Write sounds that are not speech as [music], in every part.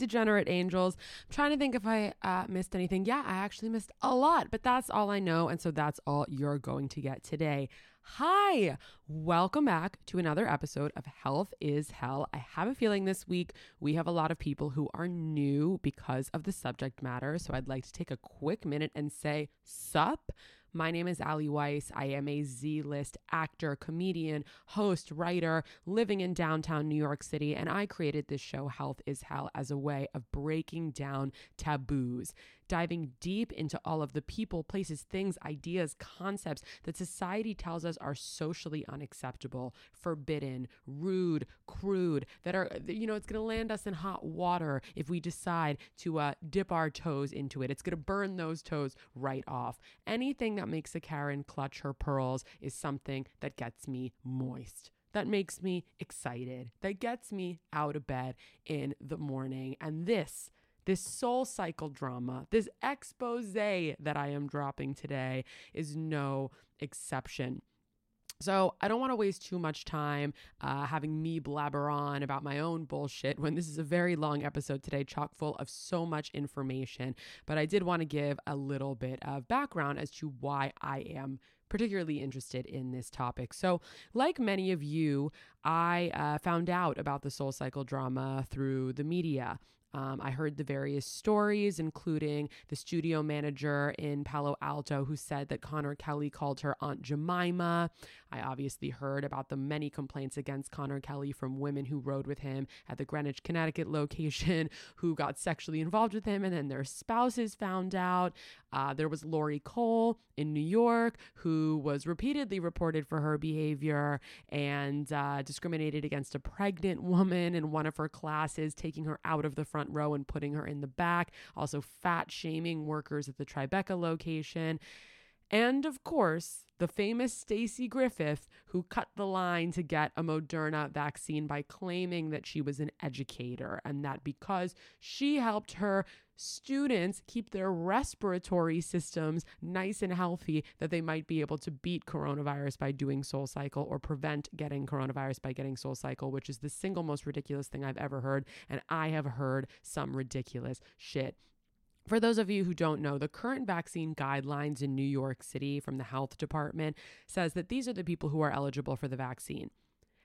degenerate angels. I'm trying to think if I uh, missed anything. Yeah, I actually missed a lot, but that's all I know. And so that's all you're going to get today. Hi, welcome back to another episode of Health is Hell. I have a feeling this week we have a lot of people who are new because of the subject matter. So I'd like to take a quick minute and say, Sup? My name is Ali Weiss. I am a Z list actor, comedian, host, writer living in downtown New York City, and I created this show, Health is Hell, as a way of breaking down taboos, diving deep into all of the people, places, things, ideas, concepts that society tells us are socially unacceptable, forbidden, rude, crude, that are, you know, it's going to land us in hot water if we decide to uh, dip our toes into it. It's going to burn those toes right off. Anything that makes a Karen clutch her pearls is something that gets me moist. That makes me excited. That gets me out of bed in the morning. And this, this soul cycle drama, this expose that I am dropping today is no exception. So, I don't want to waste too much time uh, having me blabber on about my own bullshit when this is a very long episode today, chock full of so much information. But I did want to give a little bit of background as to why I am particularly interested in this topic. So, like many of you, I uh, found out about the soul cycle drama through the media. Um, I heard the various stories, including the studio manager in Palo Alto who said that Connor Kelly called her Aunt Jemima. I obviously heard about the many complaints against Connor Kelly from women who rode with him at the Greenwich, Connecticut location [laughs] who got sexually involved with him and then their spouses found out. Uh, there was Laurie Cole in New York who was repeatedly reported for her behavior and uh, discriminated against a pregnant woman in one of her classes, taking her out of the front front row and putting her in the back, also fat shaming workers at the Tribeca location. And of course, the famous Stacey Griffith, who cut the line to get a Moderna vaccine by claiming that she was an educator and that because she helped her students keep their respiratory systems nice and healthy, that they might be able to beat coronavirus by doing Soul Cycle or prevent getting coronavirus by getting Soul Cycle, which is the single most ridiculous thing I've ever heard. And I have heard some ridiculous shit. For those of you who don't know, the current vaccine guidelines in New York City from the health department says that these are the people who are eligible for the vaccine.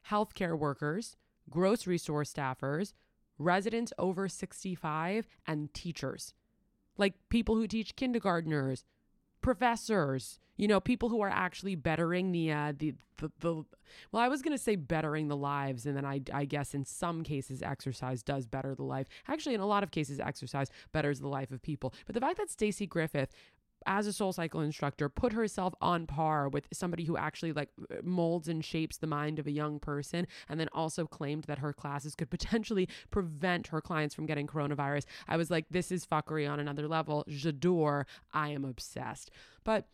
Healthcare workers, grocery store staffers, residents over 65, and teachers. Like people who teach kindergartners, professors, you know, people who are actually bettering the uh, the, the the well, I was gonna say bettering the lives, and then I I guess in some cases exercise does better the life. Actually, in a lot of cases, exercise betters the life of people. But the fact that Stacey Griffith as a soul cycle instructor put herself on par with somebody who actually like molds and shapes the mind of a young person and then also claimed that her classes could [laughs] potentially prevent her clients from getting coronavirus. I was like this is fuckery on another level. J'adore i am obsessed. But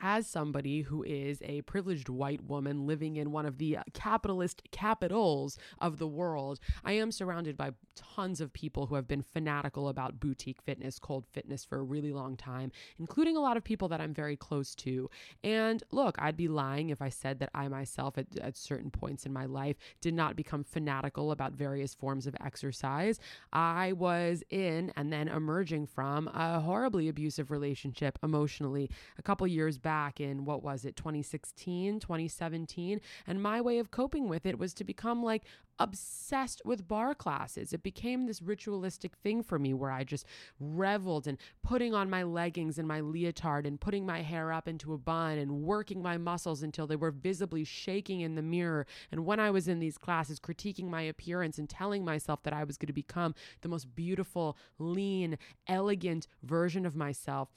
as somebody who is a privileged white woman living in one of the uh, capitalist capitals of the world, I am surrounded by tons of people who have been fanatical about boutique fitness, cold fitness for a really long time, including a lot of people that I'm very close to. And look, I'd be lying if I said that I myself, at, at certain points in my life, did not become fanatical about various forms of exercise. I was in and then emerging from a horribly abusive relationship emotionally a couple years back in what was it, 2016, 2017. And my way of coping with it was to become like obsessed with barre classes. It became this ritualistic thing for me where I just reveled in putting on my leggings and my leotard and putting my hair up into a bun and working my muscles until they were visibly shaking in the mirror. And when I was in these classes, critiquing my appearance and telling myself that I was going to become the most beautiful, lean, elegant version of myself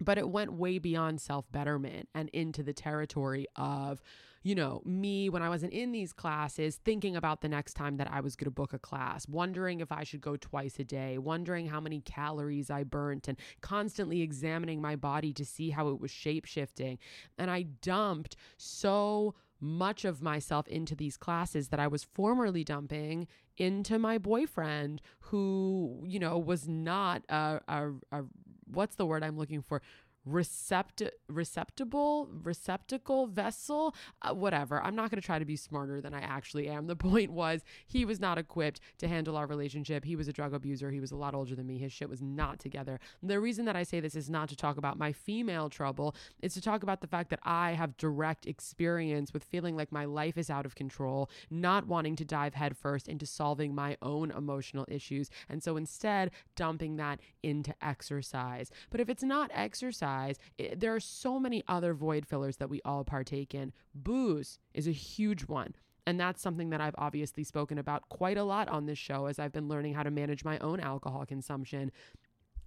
but it went way beyond self betterment and into the territory of, you know, me when I wasn't in these classes, thinking about the next time that I was going to book a class, wondering if I should go twice a day, wondering how many calories I burnt, and constantly examining my body to see how it was shape shifting. And I dumped so much of myself into these classes that I was formerly dumping into my boyfriend, who, you know, was not a, a, a what's the word I'm looking for? Recept receptible receptacle vessel uh, whatever. I'm not going to try to be smarter than i actually am. The [laughs] point was he was not equipped to handle our relationship. He was a drug abuser. He was a lot older than me. His shit was not together. The reason that i say this is not to talk about my female trouble. It's to talk about the fact that i have direct experience with feeling like my life is out of control not wanting to dive headfirst into solving my own emotional issues and so instead dumping that into exercise. But if it's not exercise exercise. It, there are so many other void fillers that we all partake in. Booze is a huge one. And that's something that I've obviously spoken about quite a lot on this show as I've been learning how to manage my own alcohol consumption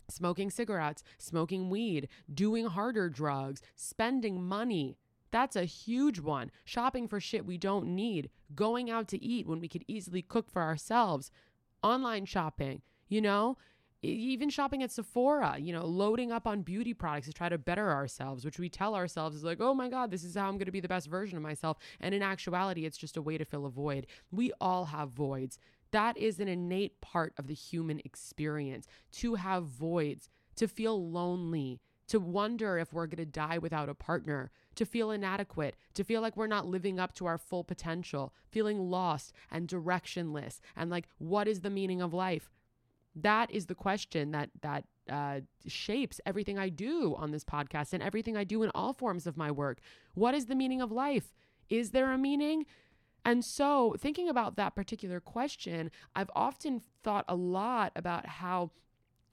smoking cigarettes, smoking weed, doing harder drugs, spending money. That's a huge one. Shopping for shit we don't need, going out to eat when we could easily cook for ourselves, online shopping, you know? Even shopping at Sephora, you know, loading up on beauty products to try to better ourselves, which we tell ourselves is like, oh my God, this is how I'm going to be the best version of myself. And in actuality, it's just a way to fill a void. We all have voids. That is an innate part of the human experience to have voids, to feel lonely, to wonder if we're going to die without a partner, to feel inadequate, to feel like we're not living up to our full potential, feeling lost and directionless, and like, what is the meaning of life? That is the question that that uh, shapes everything I do on this podcast and everything I do in all forms of my work. What is the meaning of life? Is there a meaning? And so, thinking about that particular question, I've often thought a lot about how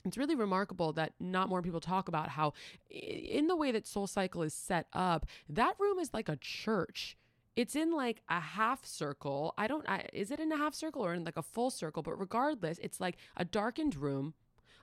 it's really remarkable that not more people talk about how, in the way that Soul Cycle is set up, that room is like a church it's in like a half circle. I don't, I, is it in a half circle or in like a full circle? But regardless, it's like a darkened room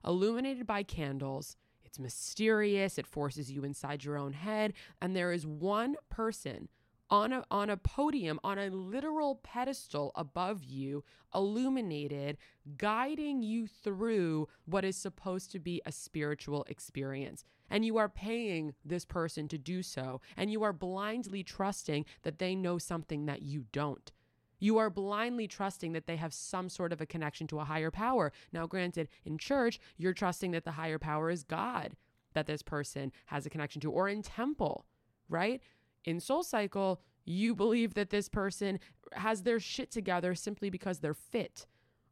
illuminated by candles. It's mysterious. It forces you inside your own head. And there is one person on a on a podium on a literal pedestal above you illuminated guiding you through what is supposed to be a spiritual experience and you are paying this person to do so and you are blindly trusting that they know something that you don't you are blindly trusting that they have some sort of a connection to a higher power. Now, granted, in church, you're trusting that the higher power is God that this person has a connection to, or in temple, right? In Soul Cycle, you believe that this person has their shit together simply because they're fit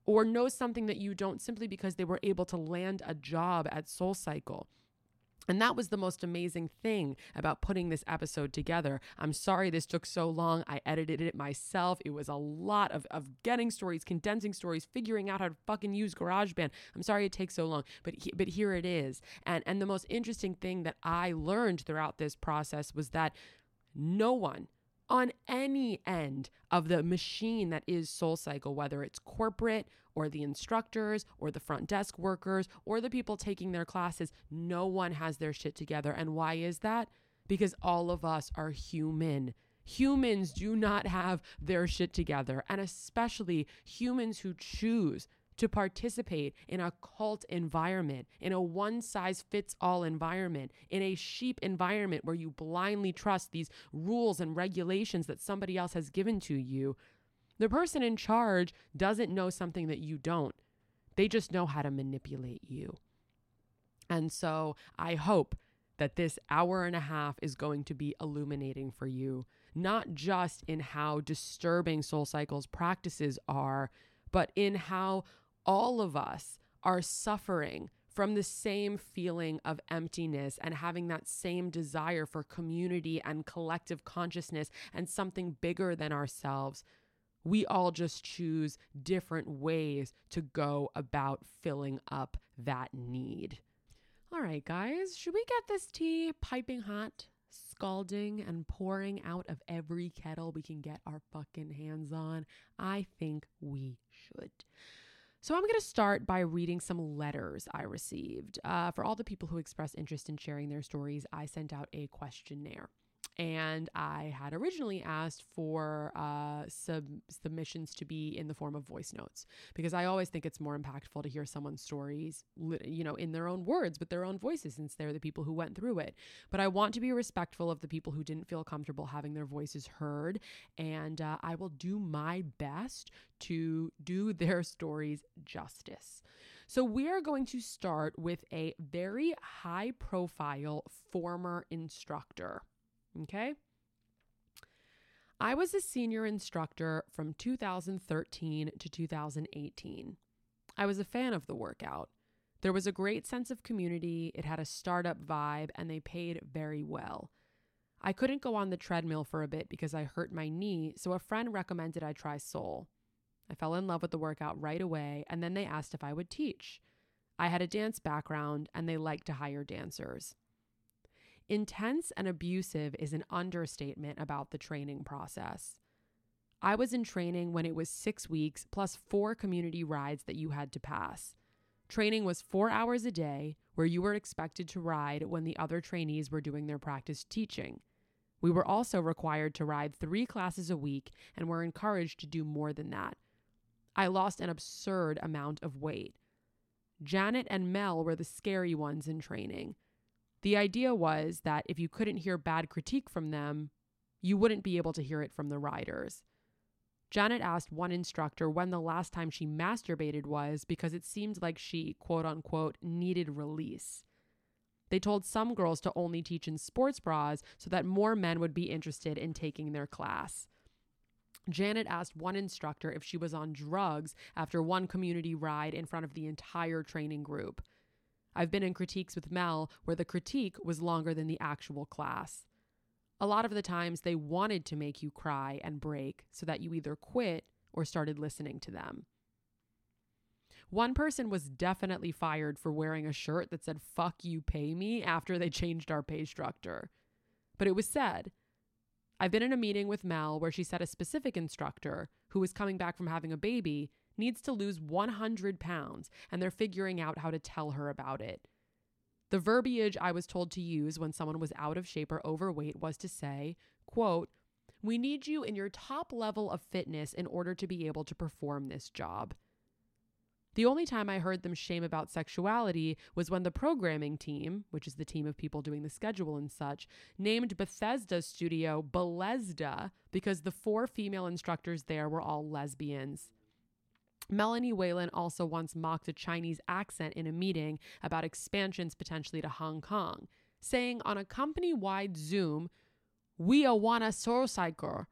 or knows something that you don't simply because they were able to land a job at Soul Cycle. And that was the most amazing thing about putting this episode together. I'm sorry this took so long. I edited it myself. It was a lot of, of getting stories, condensing stories, figuring out how to fucking use GarageBand. I'm sorry it takes so long, but he, but here it is. And and the most interesting thing that I learned throughout this process was that no one on any end of the machine that is Soul Cycle, whether it's corporate or the instructors or the front desk workers or the people taking their classes, no one has their shit together. And why is that? Because all of us are human. Humans do not have their shit together, and especially humans who choose to participate in a cult environment, in a one size fits all environment, in a sheep environment where you blindly trust these rules and regulations that somebody else has given to you, the person in charge doesn't know something that you don't. They just know how to manipulate you. And so I hope that this hour and a half is going to be illuminating for you, not just in how disturbing Soul Cycle's practices are, but in how all of us are suffering from the same feeling of emptiness and having that same desire for community and collective consciousness and something bigger than ourselves. We all just choose different ways to go about filling up that need. All right, guys, should we get this tea piping hot, scalding, and pouring out of every kettle we can get our fucking hands on? I think we should. So I'm going to start by reading some letters I received. Uh, for all the people who expressed interest in sharing their stories, I sent out a questionnaire. And I had originally asked for uh, sub- submissions to be in the form of voice notes because I always think it's more impactful to hear someone's stories, you know, in their own words, with their own voices, since they're the people who went through it. But I want to be respectful of the people who didn't feel comfortable having their voices heard, and uh, I will do my best to do [laughs] their stories justice. So, we are going to start with a very high profile former instructor. Okay. I was a senior instructor from 2013 to 2018. I was a fan of the workout. There was a great sense of community, it had a startup vibe, and they paid very well. I couldn't go on the treadmill for a bit because I hurt my knee, so a friend recommended I try Soul. I fell in love with the workout right away, and then they asked if I would teach. I had a dance background, and they liked to hire dancers. Intense and abusive is an understatement about the training process. I was in training when it was six weeks plus four community rides that you had to pass. Training was four hours a day, where you were expected to ride when the other trainees were doing their practice teaching. We were also required to ride three classes a week and were encouraged to do more than that. I lost an absurd amount of weight. Janet and Mel were the scary ones in training. The idea was that if you couldn't hear bad critique from them, you wouldn't be able to hear it from the riders. Janet asked one instructor when the last time she masturbated was because it seemed like she, quote unquote, needed release. They told some girls to only teach in sports bras so that more men would be interested in taking their class. Janet asked one instructor if she was on drugs after one community ride in front of the entire training group. I've been in critiques with Mel where the critique was longer than the actual class. A lot of the times they wanted to make you cry and break so that you either quit or started listening to them. One person was definitely fired for wearing a shirt that said, fuck you, pay me, after they [laughs] changed our pay structure. But it was said. I've been in a meeting with Mel where she said a specific instructor, who was coming back from having a baby, needs to lose 100 pounds, and they're figuring out how to tell her about it. The verbiage I was told to use when someone was out of shape or overweight was to say, quote, we need you in your top level of fitness in order to be able to perform this job. The only time I heard them shame about sexuality was when the programming team, which is the team of people doing the schedule and such, named Bethesda's studio Belesda because the four female instructors there were all lesbians. Melanie Whelan also once mocked a Chinese accent in a meeting about expansions potentially to Hong Kong, saying on a company wide Zoom, We a wanna cycle,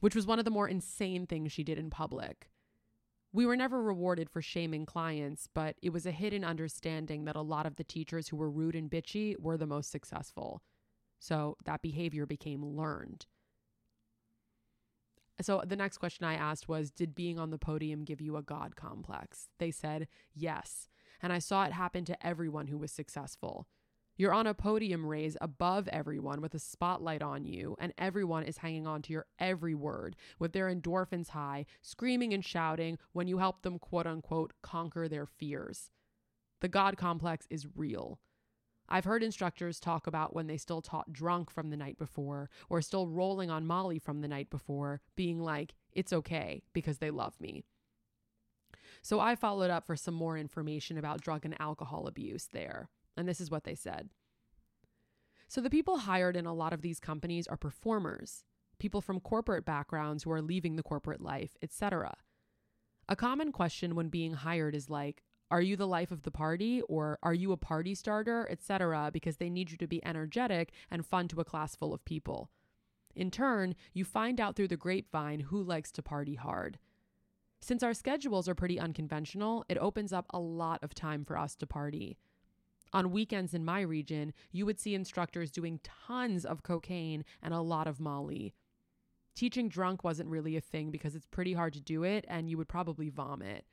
which was one of the more insane things she did in public. We were never rewarded for shaming clients, but it was a hidden understanding that a lot of the teachers who were rude and bitchy were the most successful. So that behavior became learned. So the next question I asked was Did being on the podium give you a God complex? They said yes. And I saw it happen to everyone who was successful. You're on a podium raise above everyone with a spotlight on you, and everyone is hanging on to your every word with their endorphins high, screaming and shouting when you help them, quote unquote, conquer their fears. The God complex is real. I've heard instructors talk about when they still taught drunk from the night before or still rolling on Molly from the night before, being like, it's okay because they love me. So I followed up for some more information about drug and alcohol abuse there, and this is what they said. So the people hired in a lot of these companies are performers, people from corporate backgrounds who are leaving the corporate life, etc. A common question when being hired is like, are you the life of the party or are you a party starter, etc., because they need you to be energetic and fun to a class full of people. In turn, you find out through the grapevine who likes to party hard. Since our schedules are pretty unconventional, it opens up a lot of time for us to party. On weekends in my region, you would see instructors doing tons of cocaine and a lot of Molly. Teaching drunk wasn't really a thing because it's pretty hard to do it and you would probably vomit.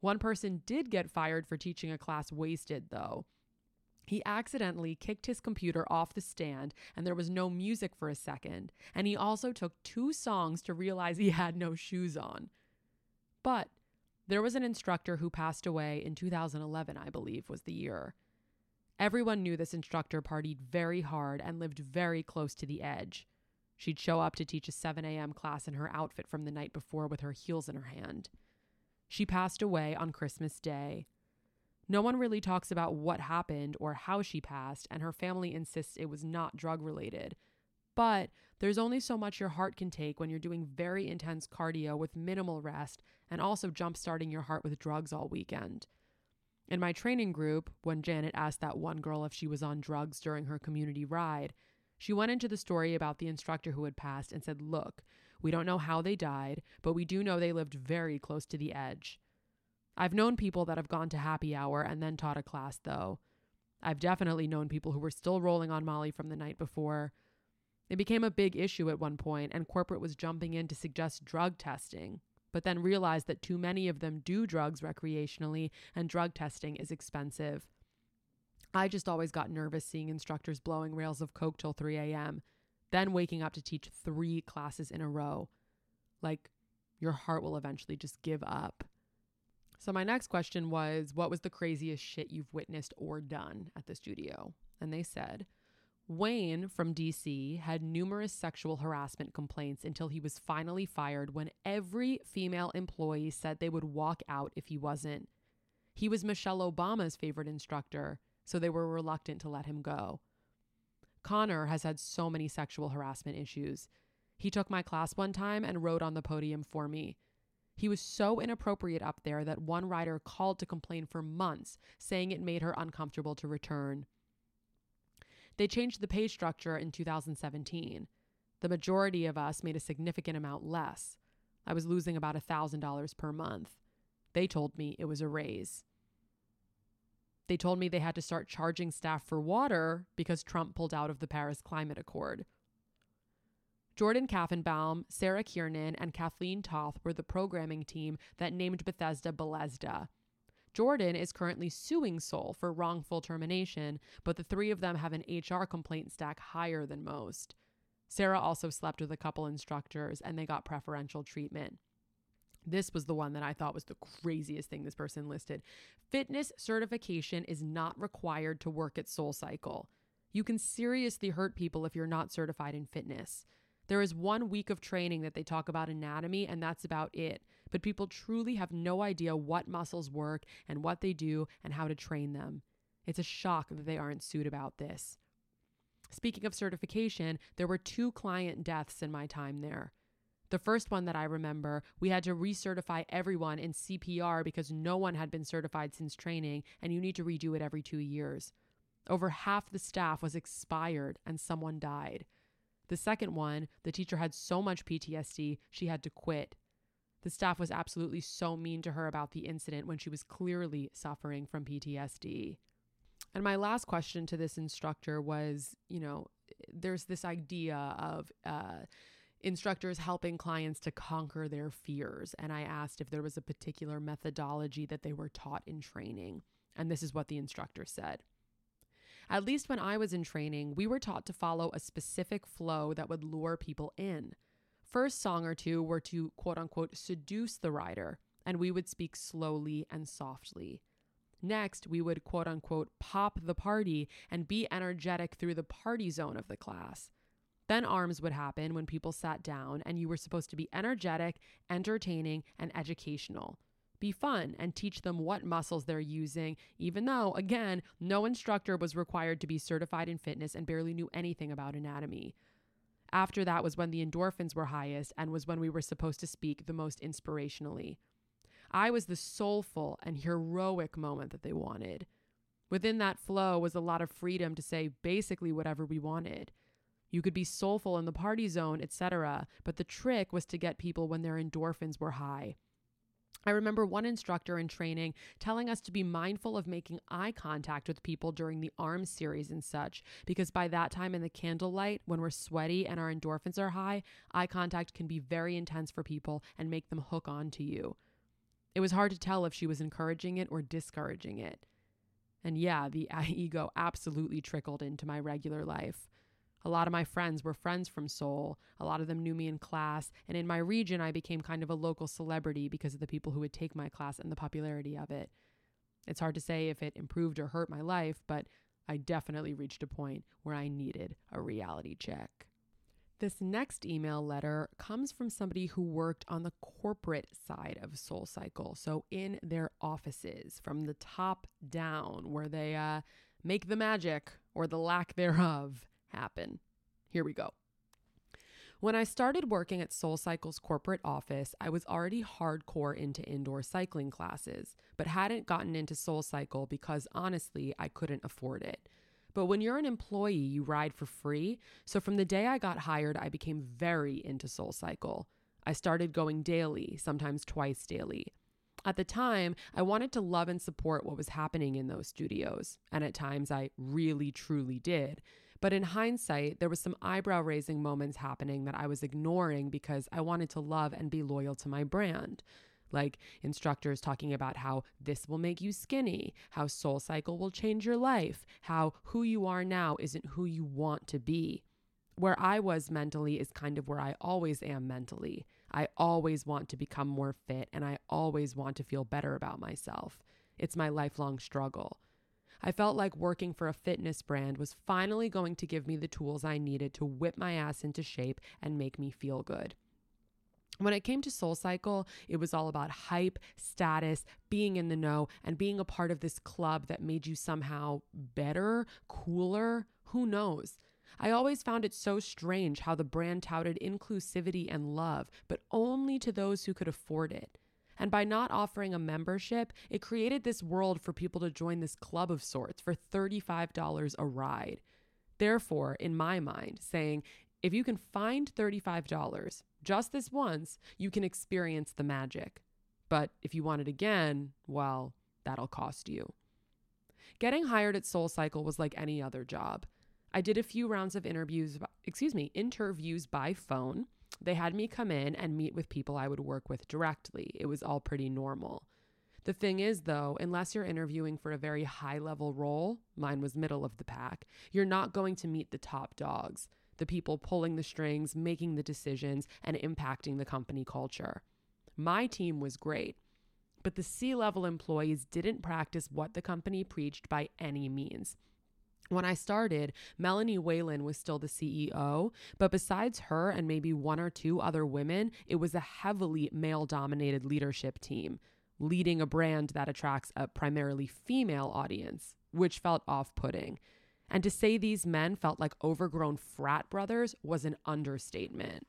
One person did get fired for teaching a class wasted, though. He accidentally kicked his computer off the stand and there was no music for a second, and he also took two songs to realize he had no shoes on. But there was an instructor who passed away in 2011, I believe was the year. Everyone knew this instructor partied very hard and lived very close to the edge. She'd show up to teach a 7 a.m. class in her outfit from the night before with her heels in her hand. She passed away on Christmas Day. No one really talks about what happened or how she passed, and her family insists it was not drug related. But there's only so much your heart can take when you're doing very intense cardio with minimal rest and also jump starting your heart with drugs all weekend. In my training group, when Janet asked that one girl if she was on drugs during her community ride, she went into the story about the instructor who had passed and said, Look, we don't know how they died, but we do know they lived very close to the edge. I've known people that have gone to happy hour and then taught a class, though. I've definitely known people who were still rolling on Molly from the night before. It became a big issue at one point, and corporate was jumping in to suggest drug testing, but then realized that too many of them do drugs recreationally and drug testing is expensive. I just always got nervous seeing instructors blowing rails of Coke till 3 a.m., then waking up to teach three classes in a row. Like, your heart will eventually just give up. So, my next question was What was the craziest shit you've witnessed or done at the studio? And they said, Wayne from DC had numerous sexual harassment complaints until he was finally fired when every female employee said they would walk out if he wasn't. He was Michelle Obama's favorite instructor, so they were reluctant to let him go. Connor has had so many sexual harassment issues. He took my class one time and rode on the podium for me. He was so inappropriate up there that one rider called to complain for months, saying it made her uncomfortable to return. They changed the pay structure in 2017. The majority of us made a significant amount less. I was losing about $1,000 per month. They told me it was a raise. They told me they had to start charging staff for water because Trump pulled out of the Paris Climate Accord. Jordan Kaffenbaum, Sarah Kiernan, and Kathleen Toth were the programming team that named Bethesda Belesda. Jordan is currently suing Soul for wrongful termination, but the three of them have an HR complaint stack higher than most. Sarah also slept with a couple instructors and they got preferential treatment. This was the one that I thought was the craziest thing this person listed. Fitness certification is not required to work at Soul Cycle. You can seriously hurt people if you're not certified in fitness. There is one week of training that they talk about anatomy, and that's about it. But people truly have no idea what muscles work and what they do and how to train them. It's a shock that they aren't sued about this. Speaking of certification, there were two client deaths in my time there. The first one that I remember, we had to recertify everyone in CPR because no one had been certified since training, and you need to redo it every two years. Over half the staff was expired, and someone died. The second one, the teacher had so much PTSD, she had to quit. The staff was absolutely so mean to her about the incident when she was clearly suffering from PTSD. And my last question to this instructor was you know, there's this idea of, uh, instructors helping clients to conquer their fears. And I asked if there was a particular methodology that they were taught in training. And this is what the instructor said. At least when I was in training, we were taught to follow a specific flow that would lure people in. First song or two were to quote unquote seduce the rider, and we would speak slowly and softly. Next, we would quote unquote pop the party and be energetic through the party zone of the class. Then arms would happen when people sat down, and you were supposed to be energetic, entertaining, and educational be fun and teach them what muscles they're using, even though, again, no instructor was required to be certified in fitness and barely knew anything about anatomy. After that was when the endorphins were highest and was when we were supposed to speak the most inspirationally. I was the soulful and heroic moment that they wanted. Within that flow was a lot of freedom to say basically whatever we wanted. You could be soulful in the party zone, etc., but the trick was to get people when their endorphins were high. I remember one instructor in training telling us to be mindful of making eye contact with people during the arms series and such, because by that time in the candlelight, when we're sweaty and our endorphins are high, eye contact can be very intense for people and make them hook on to you. It was hard to tell if she was encouraging it or discouraging it. And yeah, the [laughs] ego absolutely trickled into my regular life. A lot of my friends were friends from Soul. A lot of them knew me in class. And in my region, I became kind of a local celebrity because of the people who would take my class and the popularity of it. It's hard to say if it improved or hurt my life, but I definitely reached a point where I needed a reality check. This next email letter comes from somebody who worked on the corporate side of Soul Cycle. So, in their offices, from the top down, where they uh, make the magic or the lack thereof happen. Here we go. When I started working at Soul Cycle's corporate office, I was already hardcore into indoor cycling classes, but hadn't gotten into Soul Cycle because honestly, I couldn't afford it. But when you're an employee, you ride for free. So from the day I got hired, I became very into Soul Cycle. I started going daily, sometimes twice daily. At the time, I wanted to love and support what was happening in those studios, and at times I really truly did. But in hindsight, there was some eyebrow raising moments happening that I was ignoring because I wanted to love and be loyal to my brand. Like instructors talking about how this will make you skinny, how Soul Cycle will change your life, how who you are now isn't who you want to be. Where I was mentally is kind of where I always am mentally. I always want to become more fit and I always want to feel better about myself. It's my lifelong struggle. I felt like working for a fitness brand was finally going to give me the tools I needed to whip my ass into shape and make me feel good. When it came to Soul Cycle, it was all about hype, status, being in the know, and being a part of this club that made you somehow better, cooler. Who knows? I always found it so strange how the brand touted inclusivity and love, but only to those who could afford it. And by not offering a membership, it created this world for people to join this club of sorts for $35 a ride. Therefore, in my mind, saying, if you can find $35 just this once, you can experience the magic. But if you want it again, well, that'll cost you. Getting hired at Soul Cycle was like any other job. I did a few rounds of interviews, excuse me, interviews by phone. They had me come in and meet with people I would work with directly. It was all pretty normal. The thing is, though, unless you're interviewing for a very high level role, mine was middle of the pack, you're not going to meet the top dogs, the people pulling the strings, making the decisions, and impacting the company culture. My team was great, but the C level employees didn't practice what the company preached by any means. When I started, Melanie Whelan was still the CEO, but besides her and maybe one or two other women, it was a heavily male dominated leadership team, leading a brand that attracts a primarily female audience, which felt off putting. And to say these men felt like overgrown frat brothers was an understatement.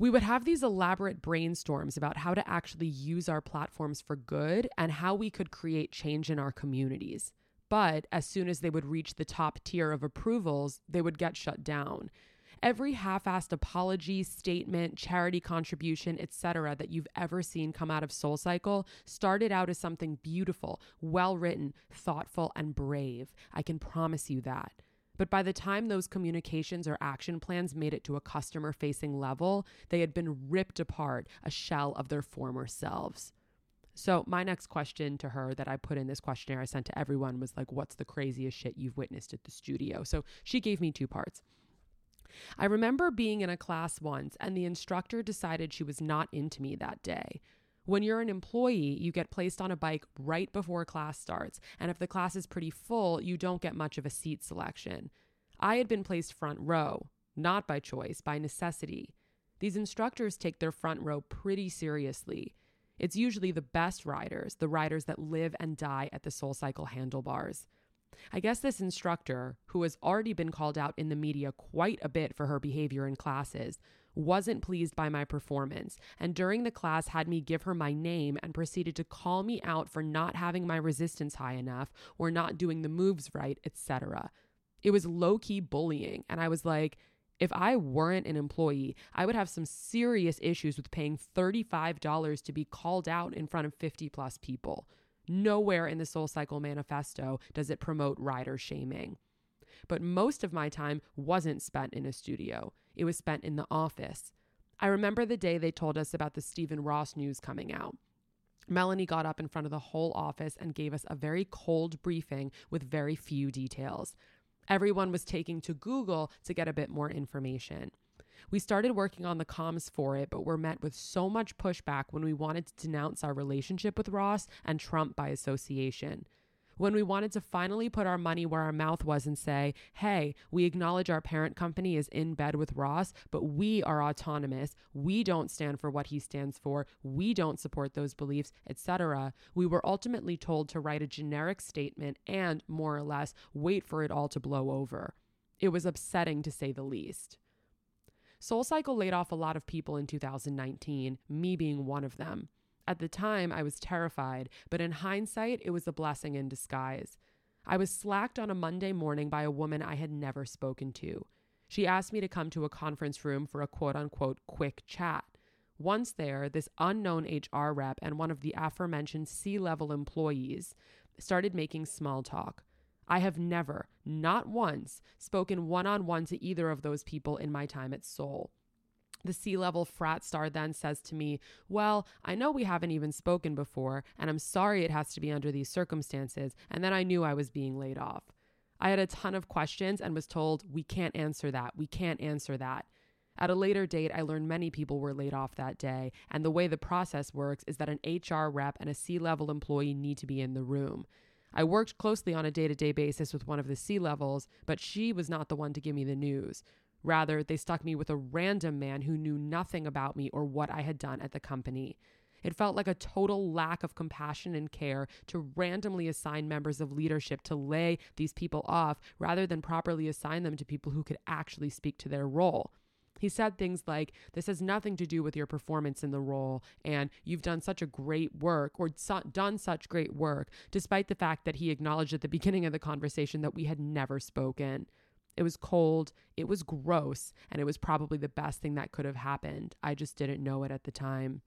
We would have these elaborate brainstorms about how to actually use our platforms for good and how we could create change in our communities. But as soon as they would reach the top tier of approvals, they would get shut down. Every half-assed apology, statement, charity contribution, etc. that you've ever seen come out of Soul Cycle started out as something beautiful, well-written, thoughtful, and brave. I can promise you that. But by the time those communications or action plans made it to a customer facing level, they had been ripped apart, a shell of their former selves. So, my next question to her that I put in this questionnaire I sent to everyone was like, What's the craziest shit you've witnessed at the studio? So, she gave me two parts. I remember being in a class once and the instructor decided she was not into me that day. When you're an employee, you get placed on a bike right before class starts, and if the class is pretty full, you don't get much of a seat selection. I had been placed front row, not by choice, by necessity. These instructors take their front row pretty seriously. It's usually the best riders, the riders that live and die at the Soul Cycle handlebars. I guess this instructor, who has already been called out in the media quite a bit for her behavior in classes, wasn't pleased by my performance, and during the class had me give her my name and proceeded to call me out for not having my resistance high enough or not doing the moves right, etc. It was low key bullying, and I was like, if I weren't an employee, I would have some serious issues with paying $35 to be called out in front of 50 plus people. Nowhere in the Soul Cycle manifesto does it promote rider shaming. But most of my time wasn't spent in a studio, it was spent in the office. I remember the day they told us about the Stephen Ross news coming out. Melanie got up in front of the whole office and gave us a very cold briefing with very few details. Everyone was taking to Google to get a bit more information. We started working on the comms for it, but were met with so much pushback when we wanted to denounce our relationship with Ross and Trump by association. When we wanted to finally put our money where our mouth was and say, hey, we acknowledge our parent company is in bed with Ross, but we are autonomous. We don't stand for what he stands for. We don't support those beliefs, etc. We were ultimately told to write a generic statement and, more or less, wait for it all to blow over. It was upsetting to say the least. SoulCycle laid off a lot of people in 2019, me being one of them. At the time, I was terrified, but in hindsight, it was a blessing in disguise. I was slacked on a Monday morning by a woman I had never spoken to. She asked me to come to a conference room for a quote unquote quick chat. Once there, this unknown HR rep and one of the aforementioned C level employees started making small talk. I have never, not once, spoken one on one to either of those people in my time at Soul. The C level frat star then says to me, Well, I know we haven't even spoken before, and I'm sorry it has to be under these circumstances. And then I knew I was being laid off. I had a ton of questions and was told, We can't answer that. We can't answer that. At a later date, I learned many people were laid off that day, and the way the process works is that an HR rep and a C level employee need to be in the room. I worked closely on a day to day basis with one of the C levels, but she was not the one to give me the news. Rather, they stuck me with a random man who knew nothing about me or what I had done at the company. It felt like a total lack of compassion and care to randomly assign members of leadership to lay these people off rather than properly assign them to people who could actually speak to their role. He said things like, This has nothing to do with your performance in the role, and you've done such a great work, or done such great work, despite the fact that he acknowledged at the beginning of the conversation that we had never spoken. It was cold, it was gross, and it was probably the best thing that could have happened. I just didn't know it at the time.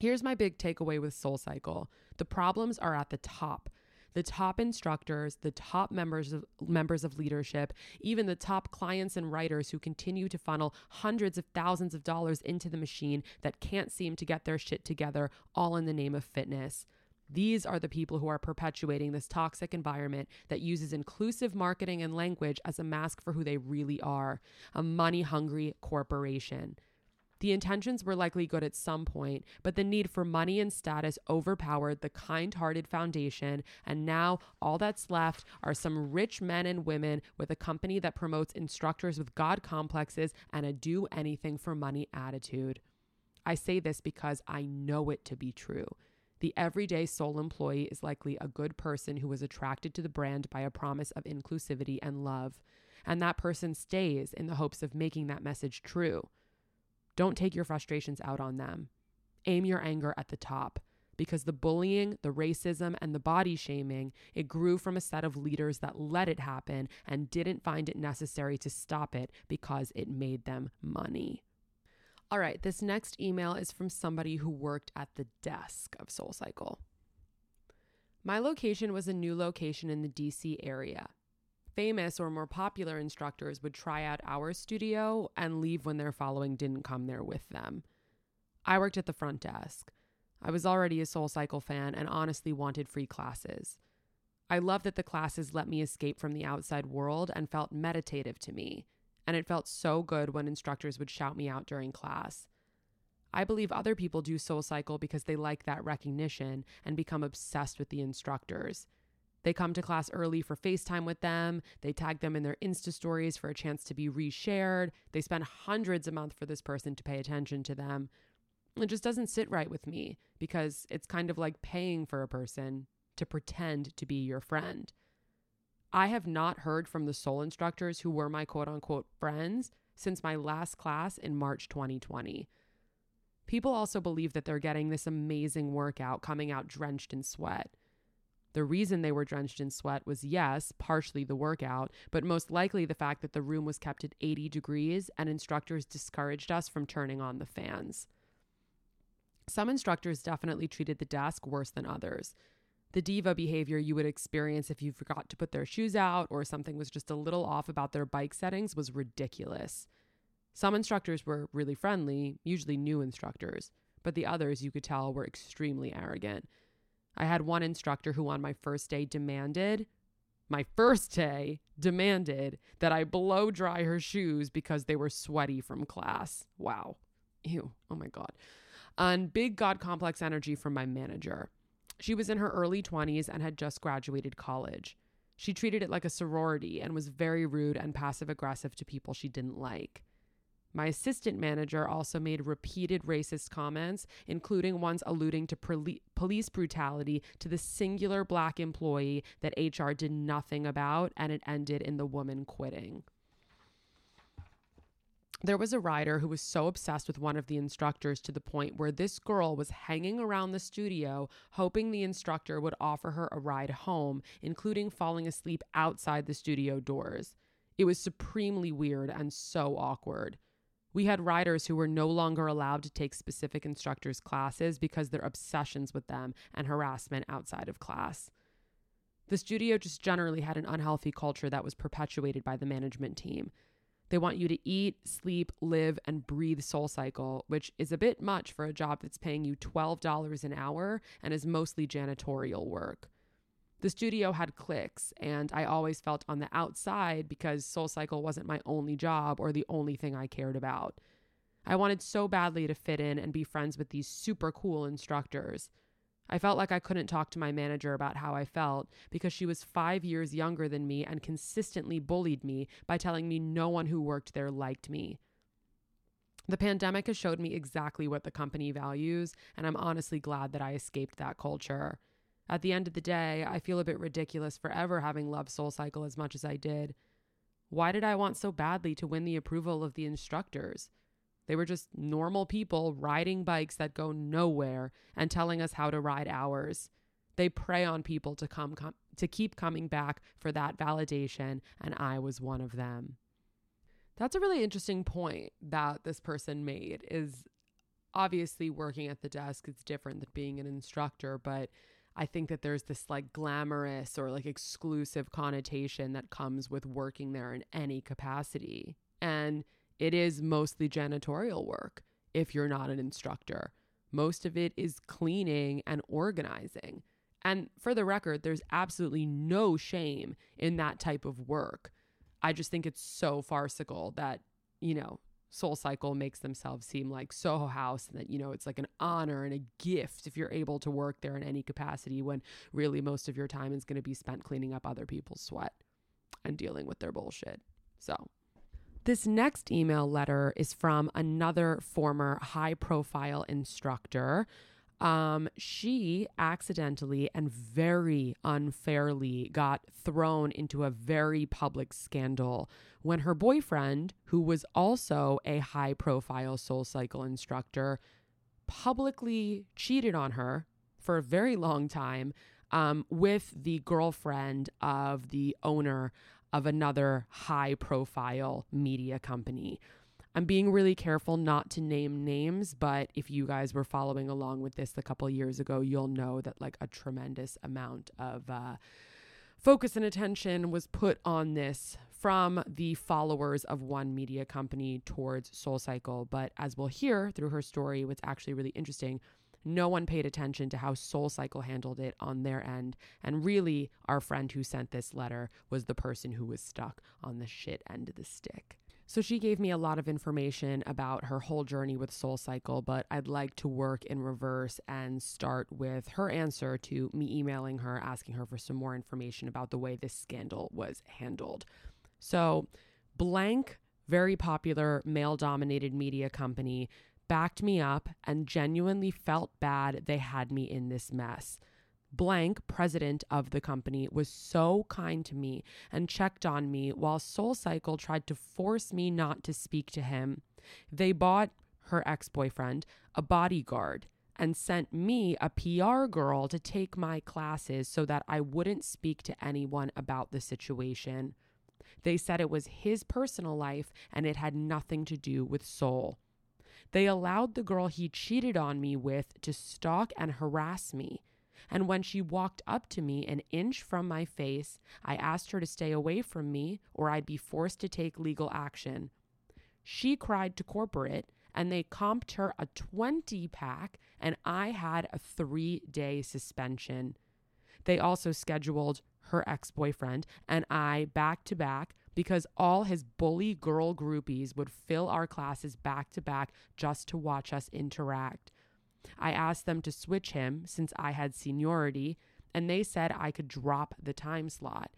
Here's my big takeaway with SoulCycle the problems are at the top. The top instructors, the top members of members of leadership, even the top clients and writers who continue to funnel hundreds of thousands of dollars into the machine that can't seem to get their shit together, all in the name of fitness. These are the people who are perpetuating this toxic environment that uses inclusive marketing and language as a mask for who they really are a money hungry corporation. The intentions were likely good at some point, but the need for money and status overpowered the kind hearted foundation, and now all that's left are some rich men and women with a company that promotes instructors with God complexes and a do anything for money attitude. I say this because I know it to be true. The everyday soul employee is likely a good person who was attracted to the brand by a promise of inclusivity and love. And that person stays in the hopes of making that message true. Don't take your frustrations out on them. Aim your anger at the top because the bullying, the racism, and the body shaming, it grew from a set of leaders that let it happen and didn't find it necessary to stop it because it made them money. All right, this next email is from somebody who worked at the desk of SoulCycle. My location was a new location in the DC area. Famous or more popular instructors would try out our studio and leave when their following didn't come there with them. I worked at the front desk. I was already a SoulCycle fan and honestly wanted free classes. I loved that the classes let me escape from the outside world and felt meditative to me and it felt so good when instructors would shout me out during class. I believe other people do SoulCycle because they like that recognition and become obsessed with the instructors. They come to class early for FaceTime with them. They tag them in their Insta stories for a chance to be reshared. They spend hundreds a month for this person to pay attention to them. It just doesn't sit right with me because it's kind of like paying for a person to pretend to be your friend. I have not heard from the soul instructors who were my quote unquote friends since my last class in March 2020. People also believe that they're getting this amazing workout coming out drenched in sweat. The reason they were drenched in sweat was, yes, partially the workout, but most likely the fact that the room was kept at 80 degrees and instructors discouraged us from turning on the fans. Some instructors definitely treated the desk worse than others the diva behavior you would experience if you forgot to put their shoes out or something was just a little off about their bike settings was ridiculous. Some instructors were really friendly, usually new instructors, but the others you could tell were extremely arrogant. I had one instructor who on my first day demanded, my first day demanded that I blow dry her shoes because they were sweaty from class. Wow. Ew. Oh my God. And big God complex energy from my manager. She was in her early 20s and had just graduated college. She treated it like a sorority and was very rude and passive aggressive to people she didn't like. My assistant manager also made repeated racist comments, including ones alluding to poli- police brutality to the singular black employee that HR did nothing about, and it ended in the woman quitting. There was a rider who was so obsessed with one of the instructors to the point where this girl was hanging around the studio, hoping the instructor would offer her a ride home, including falling asleep outside the studio doors. It was supremely weird and so awkward. We had riders who were no longer allowed to take specific instructors' classes because their obsessions with them and harassment outside of class. The studio just generally had an unhealthy culture that was perpetuated by the management team. They want you to eat, sleep, live, and breathe Soul Cycle, which is a bit much for a job that's paying you $12 an hour and is mostly janitorial work. The studio had cliques, and I always felt on the outside because Soul Cycle wasn't my only job or the only thing I cared about. I wanted so badly to fit in and be friends with these super cool instructors. I felt like I couldn't talk to my manager about how I felt because she was five years younger than me and consistently bullied me by telling me no one who worked there liked me. The pandemic has showed me exactly what the company values, and I'm honestly glad that I escaped that culture. At the end of the day, I feel a bit ridiculous for ever having loved Soul Cycle as much as I did. Why did I want so badly to win the approval of the instructors? They were just normal people riding bikes that go nowhere and telling us how to ride ours. They prey on people to come, come to keep coming back for that validation, and I was one of them. That's a really interesting point that this person made is obviously working at the desk is different than being an instructor, but I think that there's this like glamorous or like exclusive connotation that comes with working there in any capacity. And it is mostly janitorial work if you're not an instructor. Most of it is cleaning and organizing. And for the record, there's absolutely no shame in that type of work. I just think it's so farcical that, you know, Soul Cycle makes themselves seem like Soho House and that, you know, it's like an honor and a gift if you're able to work there in any capacity when really most of your time is going to be spent cleaning up other people's sweat and dealing with their bullshit. So, this next email letter is from another former high profile instructor. Um, she accidentally and very unfairly got thrown into a very public scandal when her boyfriend, who was also a high profile soul cycle instructor, publicly cheated on her for a very long time um, with the girlfriend of the owner of another high profile media company. I'm being really careful not to name names, but if you guys were following along with this a couple years ago, you'll know that like a tremendous amount of uh, focus and attention was put on this from the followers of one media company towards Soul Cycle. But as we'll hear through her story, what's actually really interesting, no one paid attention to how Soul Cycle handled it on their end. And really, our friend who sent this letter was the person who was stuck on the shit end of the stick. So she gave me a lot of information about her whole journey with Soul Cycle, but I'd like to work in reverse and start with her answer to me emailing her, asking her for some more information about the way this scandal was handled. So, blank, very popular male dominated media company backed me up and genuinely felt bad they had me in this mess blank president of the company was so kind to me and checked on me while Soul Cycle tried to force me not to speak to him. They bought her ex-boyfriend a bodyguard and sent me a PR girl to take my classes so that I wouldn't speak to anyone about the situation. They said it was his personal life and it had nothing to do with Soul. They allowed the girl he cheated on me with to stalk and harass me. And when she walked up to me an inch from my face, I asked her to stay away from me or I'd be forced to take legal action. She cried to corporate and they comped her a 20 pack, and I had a three day suspension. They also scheduled her ex boyfriend and I back to back because all his bully girl groupies would fill our classes back to back just to watch us interact. I asked them to switch him since I had seniority, and they said I could drop the time slot.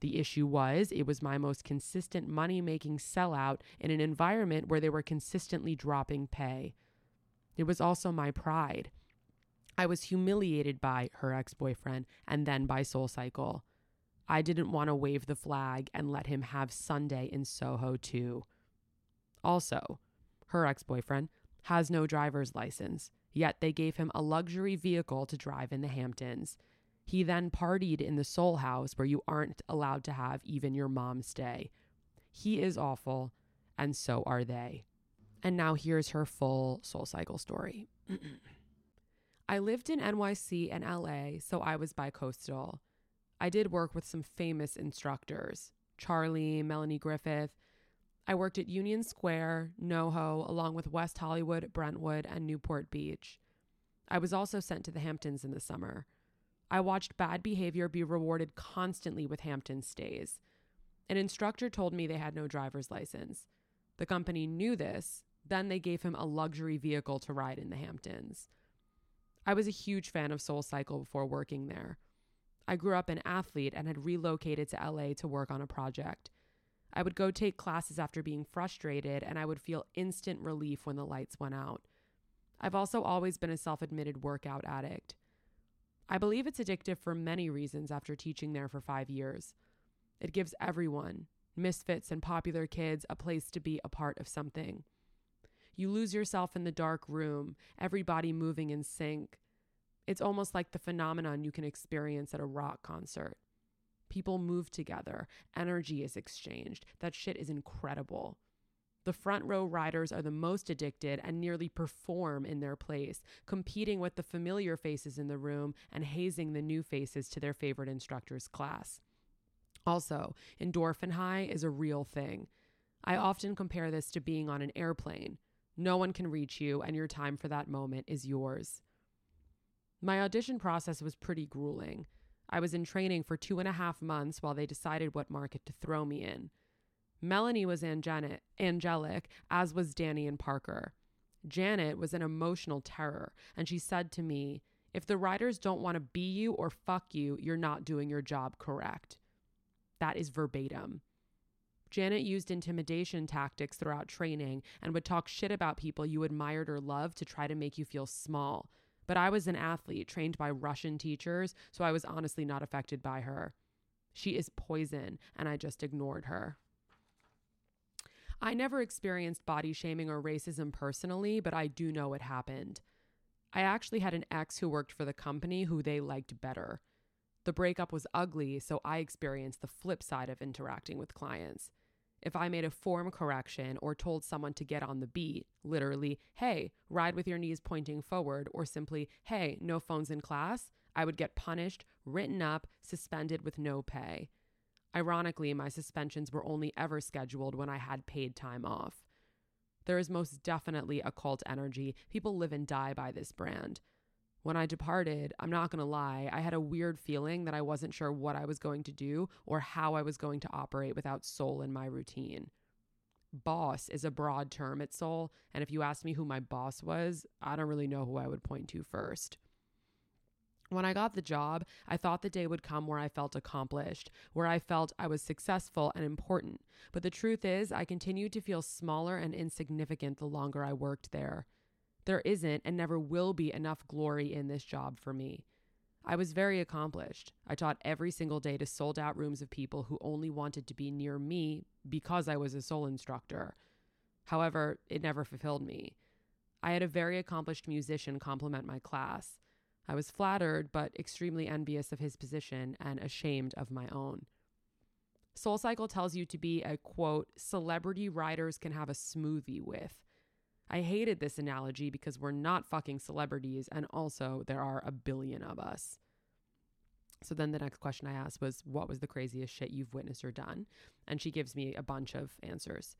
The issue was it was my most consistent money making sellout in an environment where they were consistently dropping pay. It was also my pride. I was humiliated by her ex boyfriend and then by Soul Cycle. I didn't want to wave the flag and let him have Sunday in Soho too. Also, her ex boyfriend has no driver's license, yet they gave him a luxury vehicle to drive in the Hamptons. He then partied in the Soul House where you aren't allowed to have even your mom stay. He is awful, and so are they. And now here's her full Soul Cycle story. [clears throat] I lived in NYC and LA, so I was bi coastal. I did work with some famous instructors Charlie, Melanie Griffith. I worked at Union Square, NoHo, along with West Hollywood, Brentwood, and Newport Beach. I was also sent to the Hamptons in the summer. I watched bad behavior be rewarded constantly with Hampton stays. An instructor told me they had no driver's license. The company knew this, then they gave him a luxury vehicle to ride in the Hamptons. I was a huge fan of Soul Cycle before working there. I grew up an athlete and had relocated to LA to work on a project. I would go take classes after being frustrated, and I would feel instant relief when the lights went out. I've also always been a self admitted workout addict. I believe it's addictive for many reasons after teaching there for five years. It gives everyone, misfits and popular kids, a place to be a part of something. You lose yourself in the dark room, everybody moving in sync. It's almost like the phenomenon you can experience at a rock concert. People move together, energy is exchanged. That shit is incredible. The front row riders are the most addicted and nearly perform in their place, competing with the familiar faces in the room and hazing the new faces to their favorite instructor's class. Also, endorphin high is a real thing. I often compare this to being on an airplane. No one can reach you, and your time for that moment is yours. My audition process was pretty grueling. I was in training for two and a half months while they decided what market to throw me in. Melanie was angelic, angelic, as was Danny and Parker. Janet was an emotional terror, and she said to me, If the writers don't want to be you or fuck you, you're not doing your job correct. That is verbatim. Janet used intimidation tactics throughout training and would talk shit about people you admired or loved to try to make you feel small. But I was an athlete trained by Russian teachers, so I was honestly not affected by her. She is poison, and I just ignored her. I never experienced body shaming or racism personally, but I do know it happened. I actually had an ex who worked for the company who they liked better. The breakup was ugly, so I experienced the flip side of interacting with clients. If I made a form correction or told someone to get on the beat, literally, hey, ride with your knees pointing forward, or simply, hey, no phones in class, I would get punished, written up, suspended with no pay. Ironically, my suspensions were only ever scheduled when I had paid time off. There is most definitely a cult energy. People live and die by this brand. When I departed, I'm not going to lie, I had a weird feeling that I wasn't sure what I was going to do or how I was going to operate without soul in my routine. Boss is a broad term at Soul, and if you asked me who my boss was, I don't really know who I would point to first. When I got the job, I thought the day would come where I felt accomplished, where I felt I was successful and important. But the truth is, I continued to feel smaller and insignificant the longer I worked there. There isn't and never will be enough glory in this job for me. I was very accomplished. I taught every single day to sold out rooms of people who only wanted to be near me because I was a soul instructor. However, it never fulfilled me. I had a very accomplished musician compliment my class. I was flattered, but extremely envious of his position and ashamed of my own. Soul Cycle tells you to be a quote, celebrity riders can have a smoothie with. I hated this analogy because we're not fucking celebrities, and also there are a billion of us. So then the next question I asked was, What was the craziest shit you've witnessed or done? And she gives me a bunch of answers.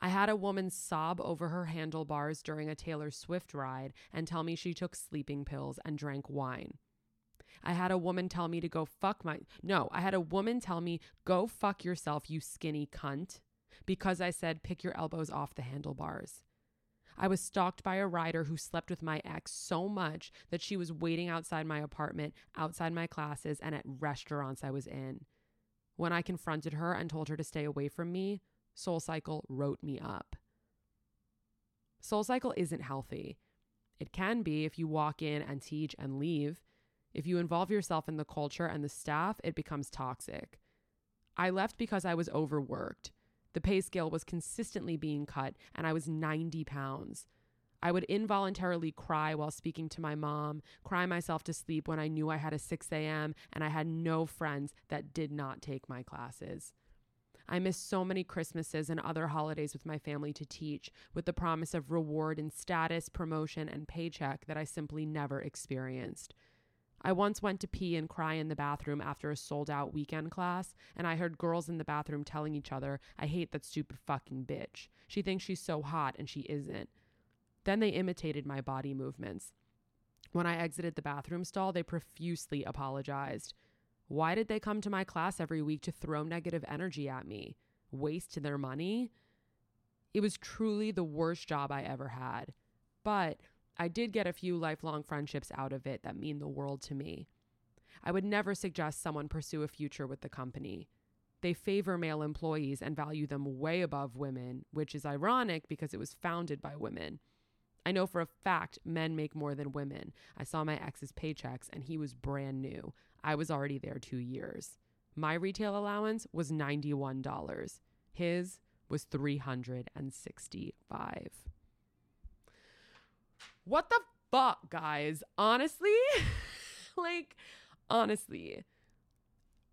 I had a woman sob over her handlebars during a Taylor Swift ride and tell me she took sleeping pills and drank wine. I had a woman tell me to go fuck my. No, I had a woman tell me, Go fuck yourself, you skinny cunt, because I said, Pick your elbows off the handlebars. I was stalked by a rider who slept with my ex so much that she was waiting outside my apartment, outside my classes, and at restaurants I was in. When I confronted her and told her to stay away from me, SoulCycle wrote me up. SoulCycle isn't healthy. It can be if you walk in and teach and leave. If you involve yourself in the culture and the staff, it becomes toxic. I left because I was overworked. The pay scale was consistently being cut, and I was 90 pounds. I would involuntarily cry while speaking to my mom, cry myself to sleep when I knew I had a 6 a.m. and I had no friends that did not take my classes. I missed so many Christmases and other holidays with my family to teach, with the promise of reward in status, promotion, and paycheck that I simply never experienced. I once went to pee and cry in the bathroom after a sold out weekend class, and I heard girls in the bathroom telling each other, I hate that stupid fucking bitch. She thinks she's so hot and she isn't. Then they imitated my body movements. When I exited the bathroom stall, they profusely apologized. Why did they come to my class every week to throw negative energy at me? Waste their money? It was truly the worst job I ever had. But I did get a few lifelong friendships out of it that mean the world to me. I would never suggest someone pursue a future with the company. They favor male employees and value them way above women, which is ironic because it was founded by women. I know for a fact men make more than women. I saw my ex's paychecks and he was brand new. I was already there two years. My retail allowance was $91. His was 365 what the fuck, guys? Honestly, [laughs] like, honestly,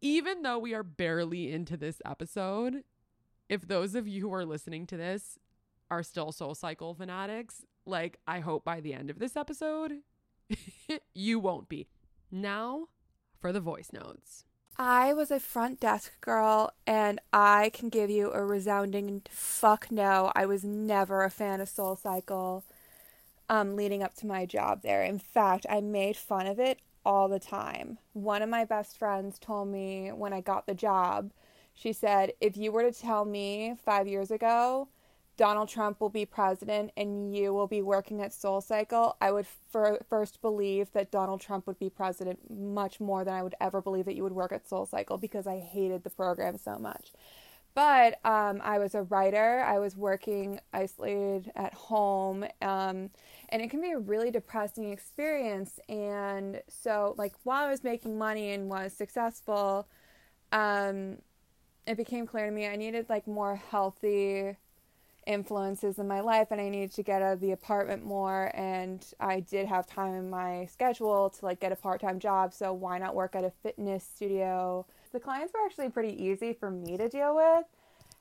even though we are barely into this episode, if those of you who are listening to this are still Soul Cycle fanatics, like, I hope by the end of this episode, [laughs] you won't be. Now for the voice notes. I was a front desk girl, and I can give you a resounding fuck no. I was never a fan of SoulCycle um, leading up to my job there. In fact, I made fun of it all the time. One of my best friends told me when I got the job, she said, if you were to tell me five years ago Donald Trump will be president and you will be working at SoulCycle, I would fir- first believe that Donald Trump would be president much more than I would ever believe that you would work at SoulCycle because I hated the program so much. But um, I was a writer. I was working isolated at home. Um, and it can be a really depressing experience. And so, like, while I was making money and was successful, um, it became clear to me I needed like more healthy influences in my life and I needed to get out of the apartment more and I did have time in my schedule to like get a part-time job so why not work at a fitness studio the clients were actually pretty easy for me to deal with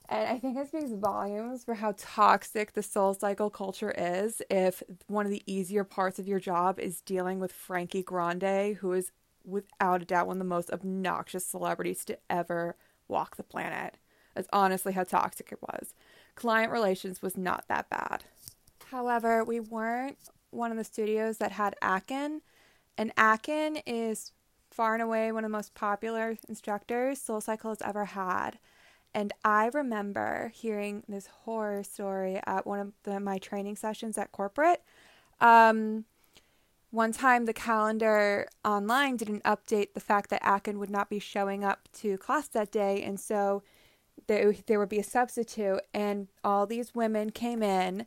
and I think it speaks volumes for how toxic the soul cycle culture is if one of the easier parts of your job is dealing with Frankie Grande, who is without a doubt one of the most obnoxious celebrities to ever walk the planet. That's honestly how toxic it was. Client relations was not that bad. However, we weren't one of the studios that had Akin, and Akin is far and away one of the most popular instructors SoulCycle has ever had. And I remember hearing this horror story at one of the, my training sessions at corporate. Um, one time, the calendar online didn't update the fact that Akin would not be showing up to class that day, and so there, there would be a substitute. And all these women came in,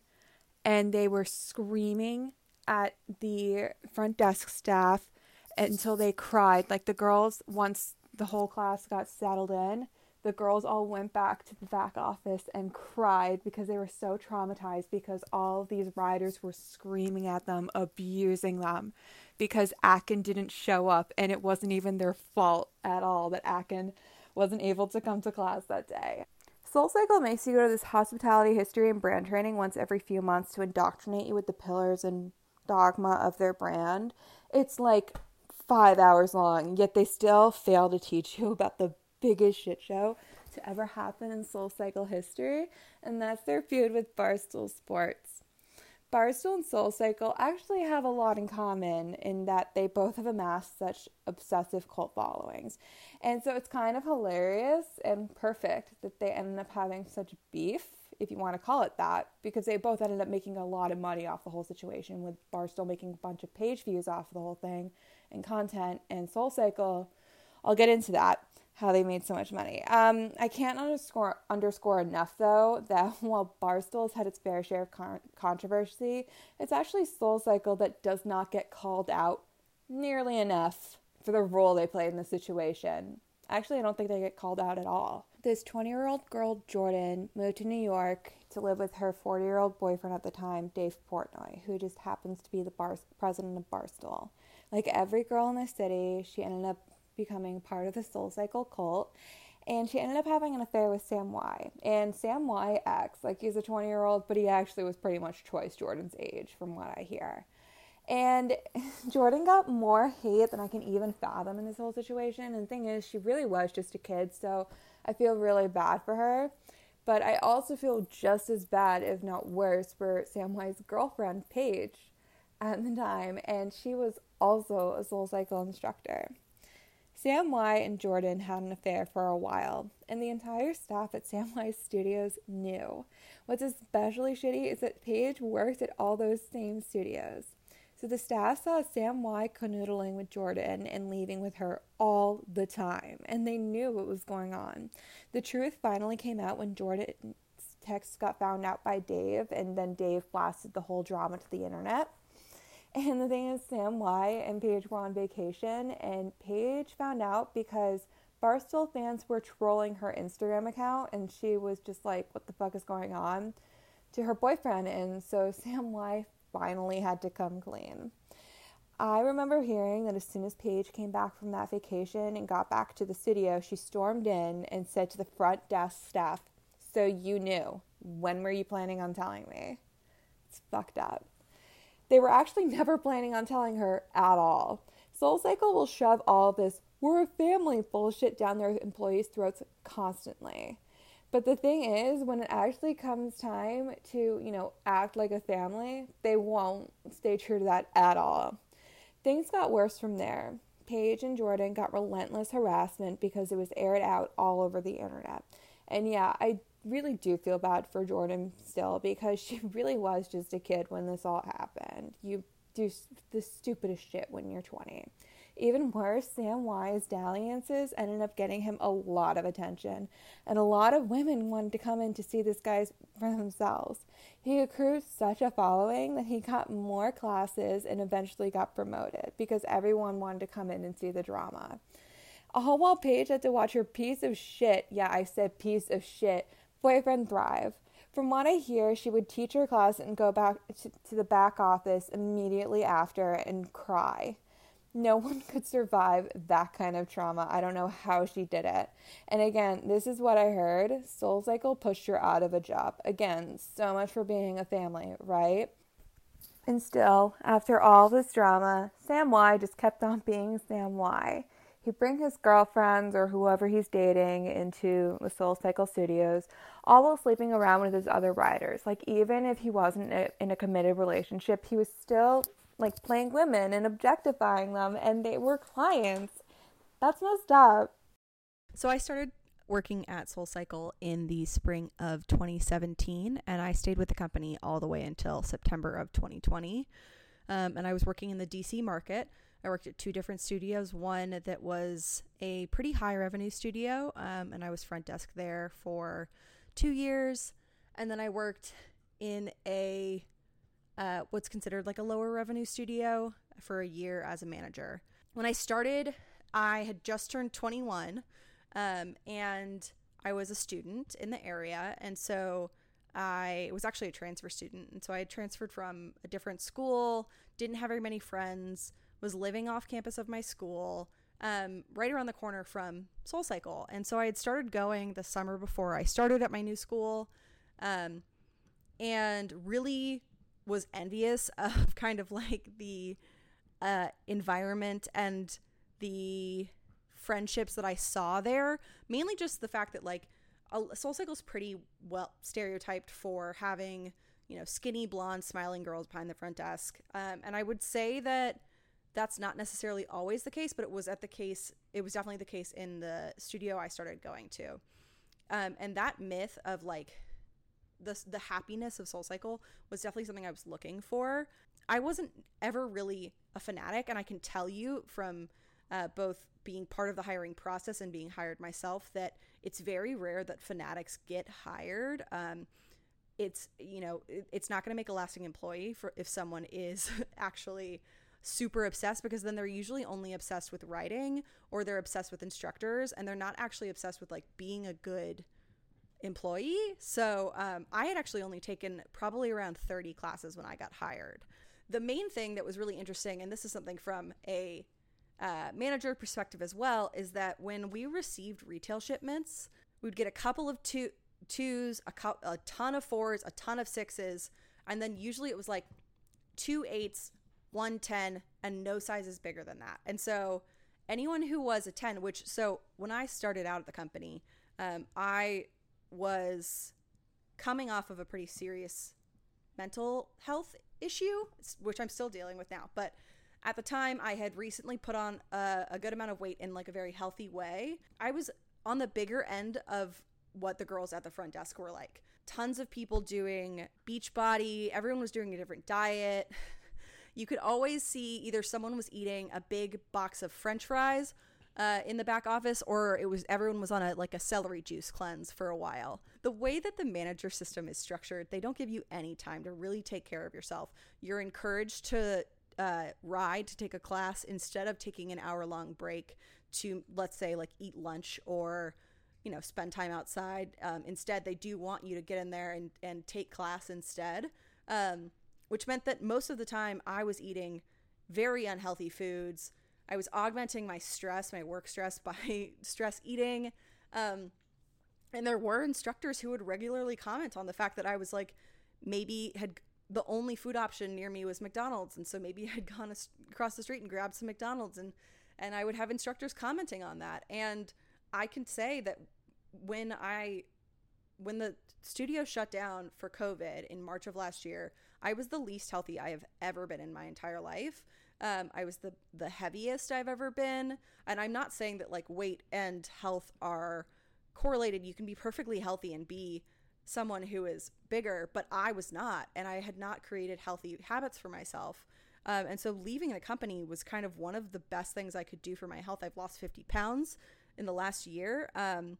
and they were screaming at the front desk staff until they cried. Like the girls, once the whole class got settled in, the girls all went back to the back office and cried because they were so traumatized because all these riders were screaming at them, abusing them because Akin didn't show up and it wasn't even their fault at all that Akin wasn't able to come to class that day. SoulCycle makes you go to this hospitality history and brand training once every few months to indoctrinate you with the pillars and dogma of their brand. It's like five hours long, yet they still fail to teach you [laughs] about the biggest shit show to ever happen in Soul Cycle history, and that's their feud with Barstool Sports. Barstool and Soul Cycle actually have a lot in common in that they both have amassed such obsessive cult followings. And so it's kind of hilarious and perfect that they ended up having such beef, if you want to call it that, because they both ended up making a lot of money off the whole situation, with Barstool making a bunch of page views off the whole thing and content, and Soul Cycle. I'll get into that how they made so much money. Um, I can't underscore underscore enough though that [laughs] while Barstool's had its fair share of con- controversy, it's actually Soul Cycle that does not get called out nearly enough for the role they played in the situation. Actually, I don't think they get called out at all. This 20 year old girl, Jordan, moved to New York to live with her 40 year old boyfriend at the time, Dave Portnoy, who just happens to be the bar- president of Barstool. Like every girl in the city, she ended up becoming part of the Soul Cycle cult. And she ended up having an affair with Sam Yo. And Sam Yo acts like he's a 20 year old, but he actually was pretty much twice Jordan's age, from what I hear. And [laughs] Jordan got more hate than I can even fathom in this whole situation. And the thing is, she really was just a kid, so I feel really bad for her. But I also feel just as bad, if not worse, for Sam Yo's girlfriend, Paige, at the time. And she was also a soul cycle instructor. Sam Yo and Jordan had an affair for a while, and the entire staff at Sam Yo's studios knew. What's especially shitty is that Paige worked at all those same studios. So the staff saw Sam Yo canoodling with Jordan and leaving with her all the time, and they knew what was going on. The truth finally came out when Jordan's texts got found out by Dave, and then Dave blasted the whole drama to the internet. And the thing is, Sam Yo and Paige were on vacation, and Paige found out because Barstool fans were trolling her Instagram account, and she was just like, What the fuck is going on? to her boyfriend. And so [laughs] Sam Yo finally had to come clean. I remember hearing that as soon as Paige came back from that vacation and got back to the studio, she stormed in and said to the front desk staff, So you knew. When were you planning on telling me? It's fucked up. They were actually [laughs] never planning on telling her at all. Soul Cycle will shove all this we're a family bullshit down their employees' throats constantly. But the thing is, when it actually comes time to, you know, act like a family, they won't stay true to that at all. Things got worse from there. Paige and Jordan got relentless harassment because it was aired out all over the internet. And yeah, I really do feel bad for Jordan still because [laughs] she really was just a kid when this all happened. You do the stupidest shit when you're 20. Even worse, Sam Yo's dalliances ended up getting him a lot of attention, and a lot of women wanted to come in to see this guy for themselves. He accrued such a following that he got more classes and eventually got promoted because everyone wanted to come in and see the drama. All while Paige had to watch her piece of shit, yeah, I said piece of shit, boyfriend thrive. From what I hear, she would teach her class and go back to the back office immediately after and cry. No one could survive that kind of trauma. I don't know how she did it. And again, this is what I heard Soul Cycle pushed her out of a job. Again, so much for being a family, right? And still, after all this drama, Sam Yo just kept on being Sam Yo. He'd bring his girlfriends or whoever he's dating into the Soul Cycle studios, all while sleeping around with his other riders. Like, even if he wasn't in a committed relationship, he was still like playing women and objectifying them, and they were clients. That's messed up. So I started working at Soul Cycle in the spring of 2017, and I stayed with the company all the way until September of 2020. Um, and I was working in the DC market. I worked at two different studios. One that was a pretty high revenue studio, um, and I was front desk there for two years. And then I worked in a uh, what's considered like a lower revenue studio for a year as a manager. When I started, I had just turned 21 um, and I was a student in the area. And so I was actually a transfer student. And so I had transferred from a different school, didn't have very many friends, was living off campus of my school. Um, right around the corner from Soul Cycle. And so I had started going the summer before I started at my new school um, and really was envious [laughs] of kind of like the uh, environment and the friendships that I saw there. Mainly just the fact that like Soul Cycle is pretty well stereotyped for having you know skinny blonde smiling girls behind the front desk, um, and I would say that that's not necessarily always the case, but it was at the case. It was definitely the case in the studio I started going to, um, and that myth of like the the happiness of Soul Cycle was definitely something I was looking for. I wasn't ever really a fanatic, and I can tell you from uh, both being part of the hiring process and being hired myself that it's very rare that fanatics get hired. Um, it's you know it, it's not going to make a lasting employee for if someone is [laughs] actually super obsessed because then they're usually only obsessed with writing or they're obsessed with instructors and they're not actually obsessed with like being a good employee. So um, I had actually only taken probably around 30 classes when I got hired. The main thing that was really interesting, and this is something from a uh, manager perspective as well, is that when we received retail shipments, we'd get a couple of two twos, a, co- a ton of fours, a ton of sixes, and then usually it was like two eights, one ten, and no sizes bigger than that. And so anyone who was a 10, which so when I started out at the company, um, I was coming off of a pretty serious mental health issue, which I'm still dealing with now. But at the time, I had recently put on a, a good amount of weight in like a very healthy way. I was on the bigger end of what the girls at the front desk were like. Tons of people doing beach body, everyone was doing a different diet. [laughs] You could always see either someone was eating a big box of french fries uh, in the back office or it was everyone was on a like a celery juice cleanse for a while. The way that the manager system is structured, they don't give you any time to really take care of yourself. You're encouraged to uh, ride to take a class instead of taking an hour long break to let's say like eat lunch or you know spend time outside um, instead they do want you to get in there and, and take class instead um, which meant that most of the time i was eating very unhealthy foods i was augmenting my stress my work stress [laughs] by stress eating um, and there were instructors who would regularly comment on the fact that i was like maybe had the only food option near me was mcdonald's and so maybe [laughs] i'd gone across the street and grabbed some mcdonald's and and i would have instructors commenting on that and i can say that when I when the studio shut down for COVID in March of last year, I was the least healthy I have ever been in my entire life. Um, I was the the heaviest I've ever been, and I'm not saying that like weight and health are correlated. You can be perfectly healthy and be someone who is bigger, but I was not, and I had not created healthy habits for myself. Um, and so leaving the company was kind of one of the best things I could do for my health. I've lost 50 pounds in the last year. Um,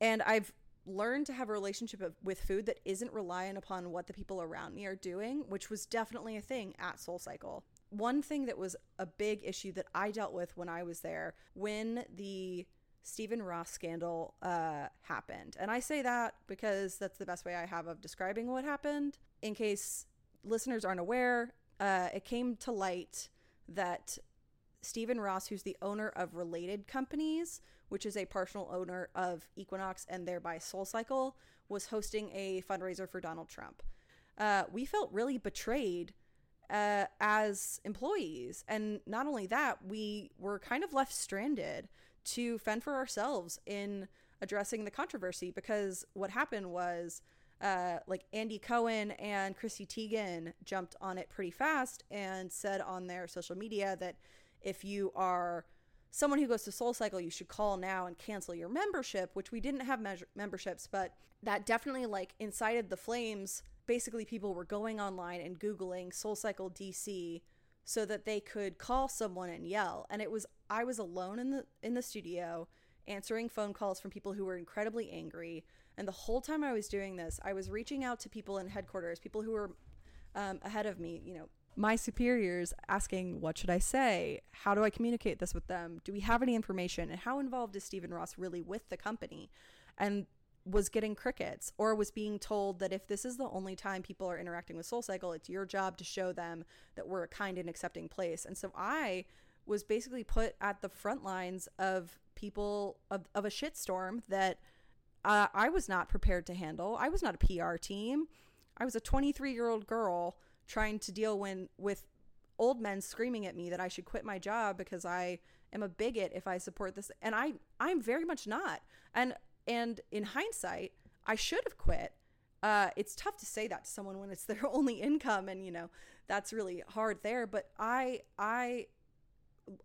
and I've learned to have a relationship with food that isn't reliant upon what the people around me are doing, which was definitely a thing at Soul Cycle. One thing that was a big issue that I dealt with when I was there, when the Stephen Ross scandal uh, happened. And I say that because that's the best way I have of describing what happened. In case listeners aren't aware, uh, it came to light that Stephen Ross, who's the owner of Related Companies, which is a partial owner of Equinox and thereby Soul Cycle, was hosting a fundraiser for Donald Trump. Uh, we felt really betrayed uh, as employees. And not only that, we were kind of left stranded to fend for ourselves in addressing the controversy because what happened was. Uh, like Andy Cohen and Chrissy Teigen jumped on it pretty fast and said on their social media that if you are someone who goes to Soul Cycle, you should call now and cancel your membership, which we didn't have measure- memberships, but that definitely like incited the flames. Basically, people were going online and Googling Soul Cycle DC so that they could call someone and yell. And it was, I was alone in the, in the studio answering phone calls from people who were incredibly angry. And the whole time I was doing this, I was reaching out to people in headquarters, people who were um, ahead of me, you know, my superiors asking, What should I say? How do I communicate this with them? Do we have any information? And how involved is Stephen Ross really with the company? And was getting crickets or was being told that if this is the only time people are interacting with Soul Cycle, it's your job to show them that we're a kind and accepting place. And so I was basically put at the front lines of people of, of a shitstorm that uh, I was not prepared to handle. I was not a PR team. I was a 23 year old girl trying to deal when with old men screaming at me that I should quit my job because I am a bigot if I support this and I I'm very much not. And and in hindsight, I should have quit. Uh, it's tough to say that to someone when it's [laughs] their only income and you know that's really hard there but i i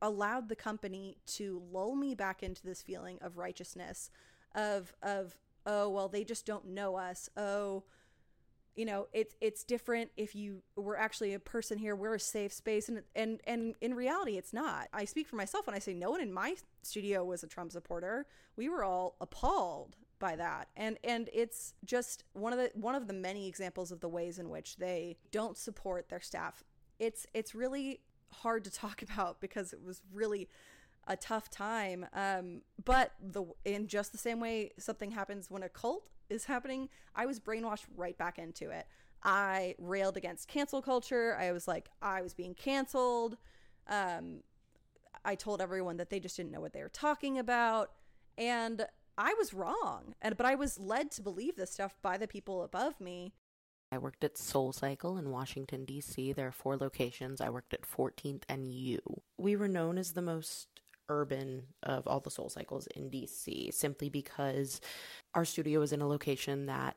allowed the company to lull me back into this feeling of righteousness of of oh well they just don't know us oh you know it's it's different if you we're actually a person here we're a safe space and and and in reality it's not. I speak for myself when i say no one in my studio was a trump supporter. We were all appalled by that. And and it's just one of the one of the many examples of the ways in which they don't support their staff. It's it's really hard to [laughs] talk about because it was really a tough time. Um but the in just the same way something happens when a cult is happening i was brainwashed right back into it i railed against cancel culture i was like i was being canceled um i told everyone that they just didn't know what they were talking about and I was wrong. And but I was led to believe this stuff by the people above me. I worked at Soul Cycle in Washington D.C. There are four locations. I worked at 14th and U. We were known as the most urban of all the Soul Cycles in DC simply because our studio is in a location that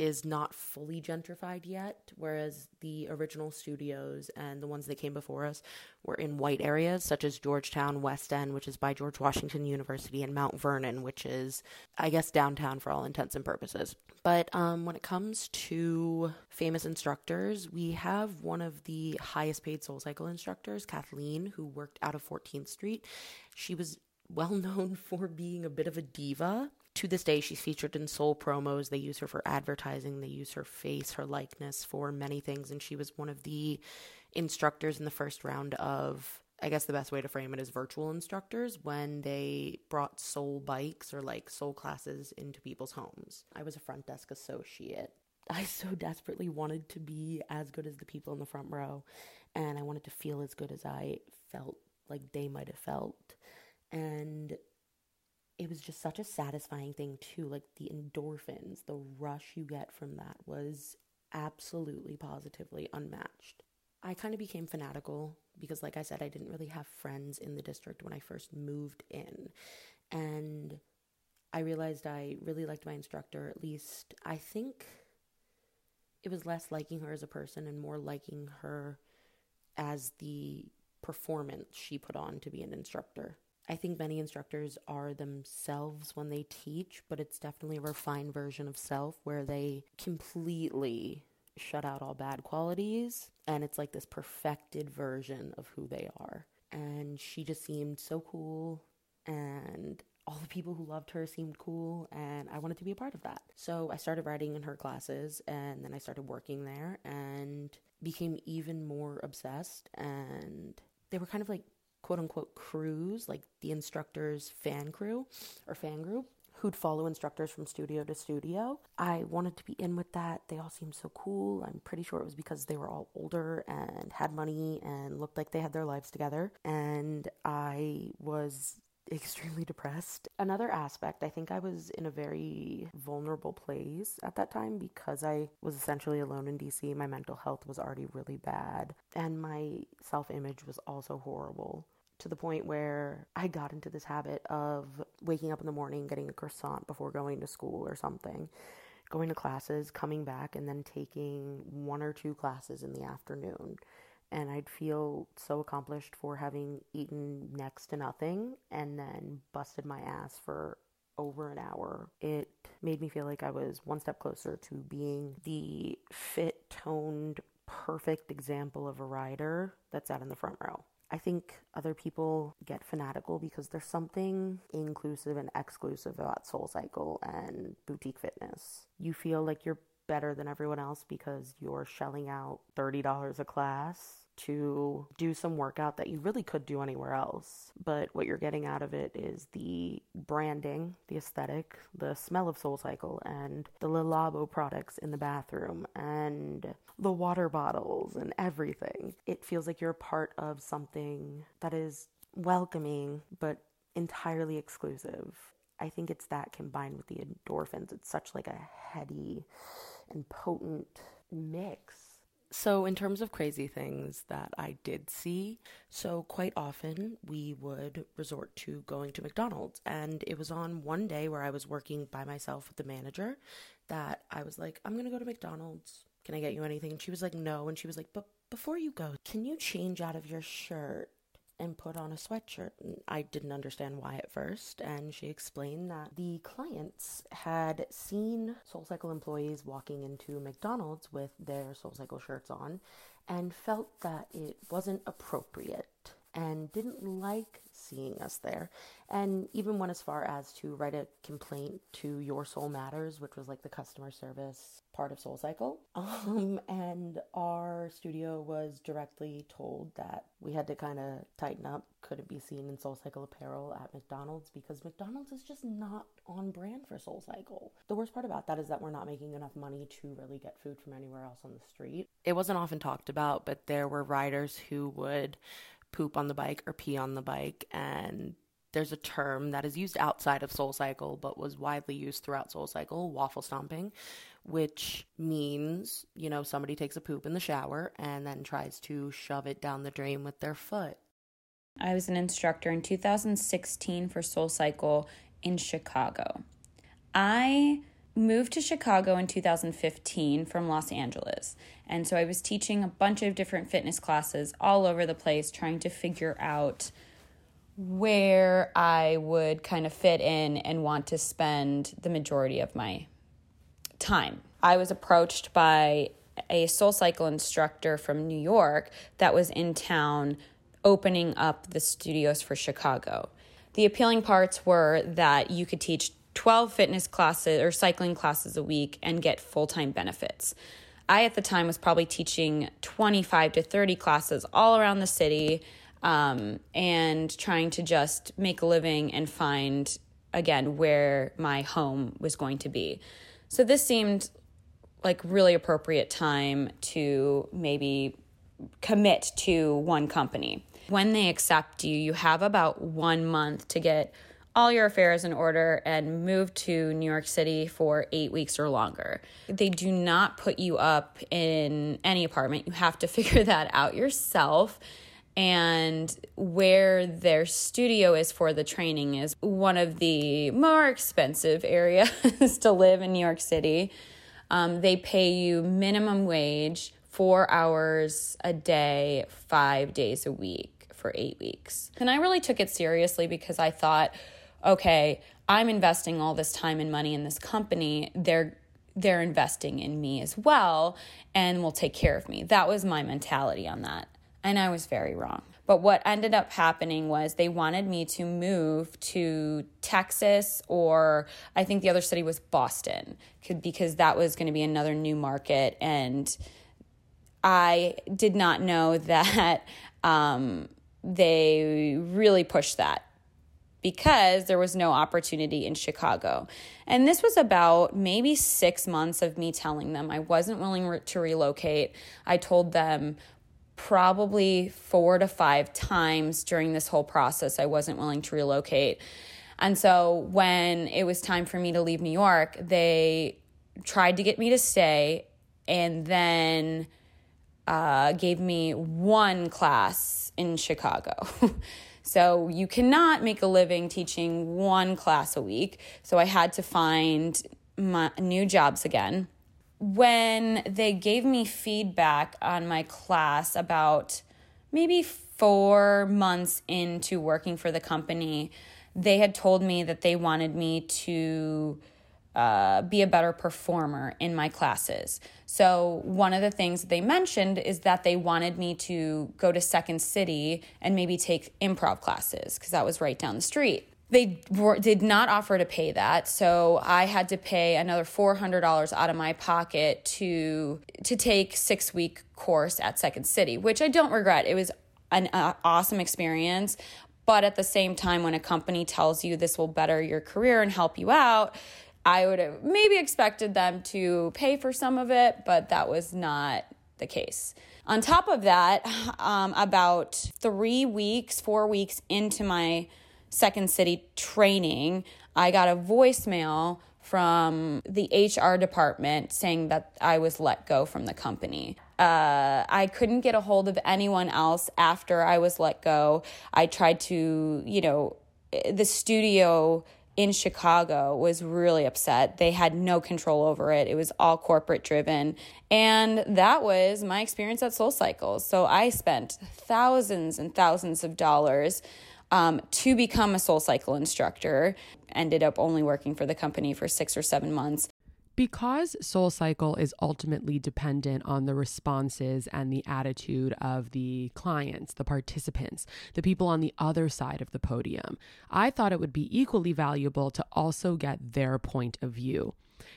is not fully gentrified yet, whereas the original studios and the ones that came before us were in white areas such as Georgetown, West End, which is by George Washington University, and Mount Vernon, which is, I guess, downtown for all intents and purposes. But um, when it comes to famous instructors, we have one of the highest paid Soul Cycle instructors, Kathleen, who worked out of 14th Street. She was well known [laughs] for being a bit of a diva to this day, she's featured in Soul promos. They use her for advertising, they use her face, her likeness for many things. And she was one of the instructors in the first round of, I guess the best way to frame it is virtual instructors when they brought soul bikes or like soul classes into people's homes. I was a front desk associate. I so desperately wanted to be as good as the people in the front row, and I wanted to feel as good as I felt like they might have felt. And it was just such a satisfying thing too like the endorphins the rush you get from that was absolutely positively unmatched. I kind of became fanatical because like i said i didn't really have friends in the district when i first moved in. And i realized i really liked my instructor at least i think it was less liking her as a person and more liking her as the performance she put on to be an instructor I think many instructors are themselves when they teach, but it's definitely a refined version of self where they completely shut out all bad qualities and it's like this perfected version of who they are. And she just seemed so cool and all the people who loved her seemed cool and I wanted to be a part of that. So I started writing in her classes and then I started working there and became even more obsessed and they were kind of like quote unquote crews, like the instructor's fan crew or fan group, who'd follow instructors from studio to studio. I wanted to be in with that. They all seemed so cool. I'm pretty sure it was because they were all older and had money and looked like they had their lives together. And I was extremely depressed. Another aspect, I think I was in a very vulnerable place at that time because I was essentially alone in DC. My mental health was already really bad, and my self image was also horrible to the point where I got into this habit of waking up in the morning, getting a croissant before going to school or something, going to classes, coming back, and then taking one or two classes in the afternoon and I'd feel so accomplished for having eaten next to nothing and then busted my ass for over an hour. It made me feel like I was one step closer to being the fit, toned, perfect example of a rider that sat in the front row. I think other people get fanatical because there's something inclusive and exclusive about Soul Cycle and boutique fitness. You feel like you're better than everyone else because you're shelling out $30 a class to do some workout that you really could do anywhere else. But what you're getting out of it is the branding, the aesthetic, the smell of Soul Cycle, and the Le Labo products in the bathroom, and the water bottles, and everything. It feels like you're part of something that is welcoming, but entirely exclusive. I think it's that combined with the endorphins. It's such like a heady and potent mix so, in terms of crazy things that I did see, so quite often we would resort to going to McDonald's. And it was on one day where I was working by myself with the manager that I was like, I'm going to go to McDonald's. Can I get you anything? And she was like, no. And she was like, but before you go, can you change out of your shirt and put on a sweatshirt. I didn't understand why at first, and she explained that the clients had seen SoulCycle employees walking into McDonald's with their SoulCycle shirts on and felt that it wasn't appropriate and didn't like seeing us there and even went as far as to write a complaint to Your Soul Matters, which was like the customer service part of SoulCycle. [laughs] Um, and our studio was directly told that we had to kind of tighten up. couldn't be seen in SoulCycle apparel at McDonald's? Because McDonald's is just not on brand for SoulCycle. The worst part about that is that we're not making enough money to really get food from anywhere else on the street. It wasn't often talked about, but there were riders who would poop on the bike or pee on the bike and there's a term that is used outside of SoulCycle but was widely used throughout SoulCycle, waffle stomping, which means, you know, somebody takes a poop in the shower and then tries to shove it down the drain with their foot. I was an instructor in 2016 for SoulCycle in Chicago. I moved to Chicago in 2015 from Los Angeles. And so I was teaching a bunch of different fitness classes all over the place, trying to figure out where I would kind of fit in and want to spend the majority of my time. I was approached by a SoulCycle instructor from New York that was in town opening up the studios for Chicago. The appealing parts were that you could teach 12 fitness classes or cycling classes a week and get full time benefits. I, at the time, was probably teaching 25 to 30 classes all around the city um, and trying to just make a living and find, again, where my home was going to be. So this seemed like really appropriate time to maybe commit to one company. When they accept you, you have about one month to get all your affairs in order and move to New York City for eight weeks or longer. They do not put you up in any apartment. You have to [laughs] figure that out yourself. And where their studio is for the training is one of the more expensive [laughs] areas to live in New York City. Um, they pay you minimum wage, four hours a day, five days a week for eight weeks. And I really took it seriously because I thought, okay, I'm investing all this time and money in this company. They're they're investing in me as well and will take care of me. That was my mentality on that. And I was very wrong. But what ended up happening was they wanted me to move to Texas or I think the other city was Boston because that was going to be another new market. And I did not know [laughs] that um, they really pushed that because there was no opportunity in Chicago. And this was about maybe six months of me telling them I wasn't willing re- to relocate. I told them probably four to five times during this whole process I wasn't willing to relocate. And so when it was time for me to leave New York, they tried to get me to stay and then uh, gave me one class in Chicago. [laughs] So you cannot make a living teaching one class a week. So I had to find my new jobs again. When they gave me feedback on my class about maybe four months into working for the company, they had told me that they wanted me to uh, be a better performer in my classes. So, one of the things they mentioned is that they wanted me to go to Second City and maybe take improv classes because that was right down the street. They were, did not offer to pay that, so I had to pay another four hundred dollars out of my pocket to to take six week course at Second City, which I don't regret. It was an uh, awesome experience, but at the same time, when a company tells you this will better your career and help you out, I would have maybe expected them to pay for some of it, but that was not the case. On top of that, [laughs] um, about three weeks, four weeks into my Second City training, I got a voicemail from the HR department saying that I was let go from the company. Uh, I couldn't get a hold of anyone else after I was let go. I tried to, you know, the studio in Chicago was really upset. They had no control over it. It was all corporate driven. And that was my experience at Soul Cycles. So I spent thousands and thousands of dollars um, to become a Soul Cycle instructor. Ended up only working for the company for six or seven months. Because Soul Cycle is ultimately dependent on the responses and the attitude of the clients, the participants, the people on the other side of the podium, I thought it would be equally valuable to also get their point of view.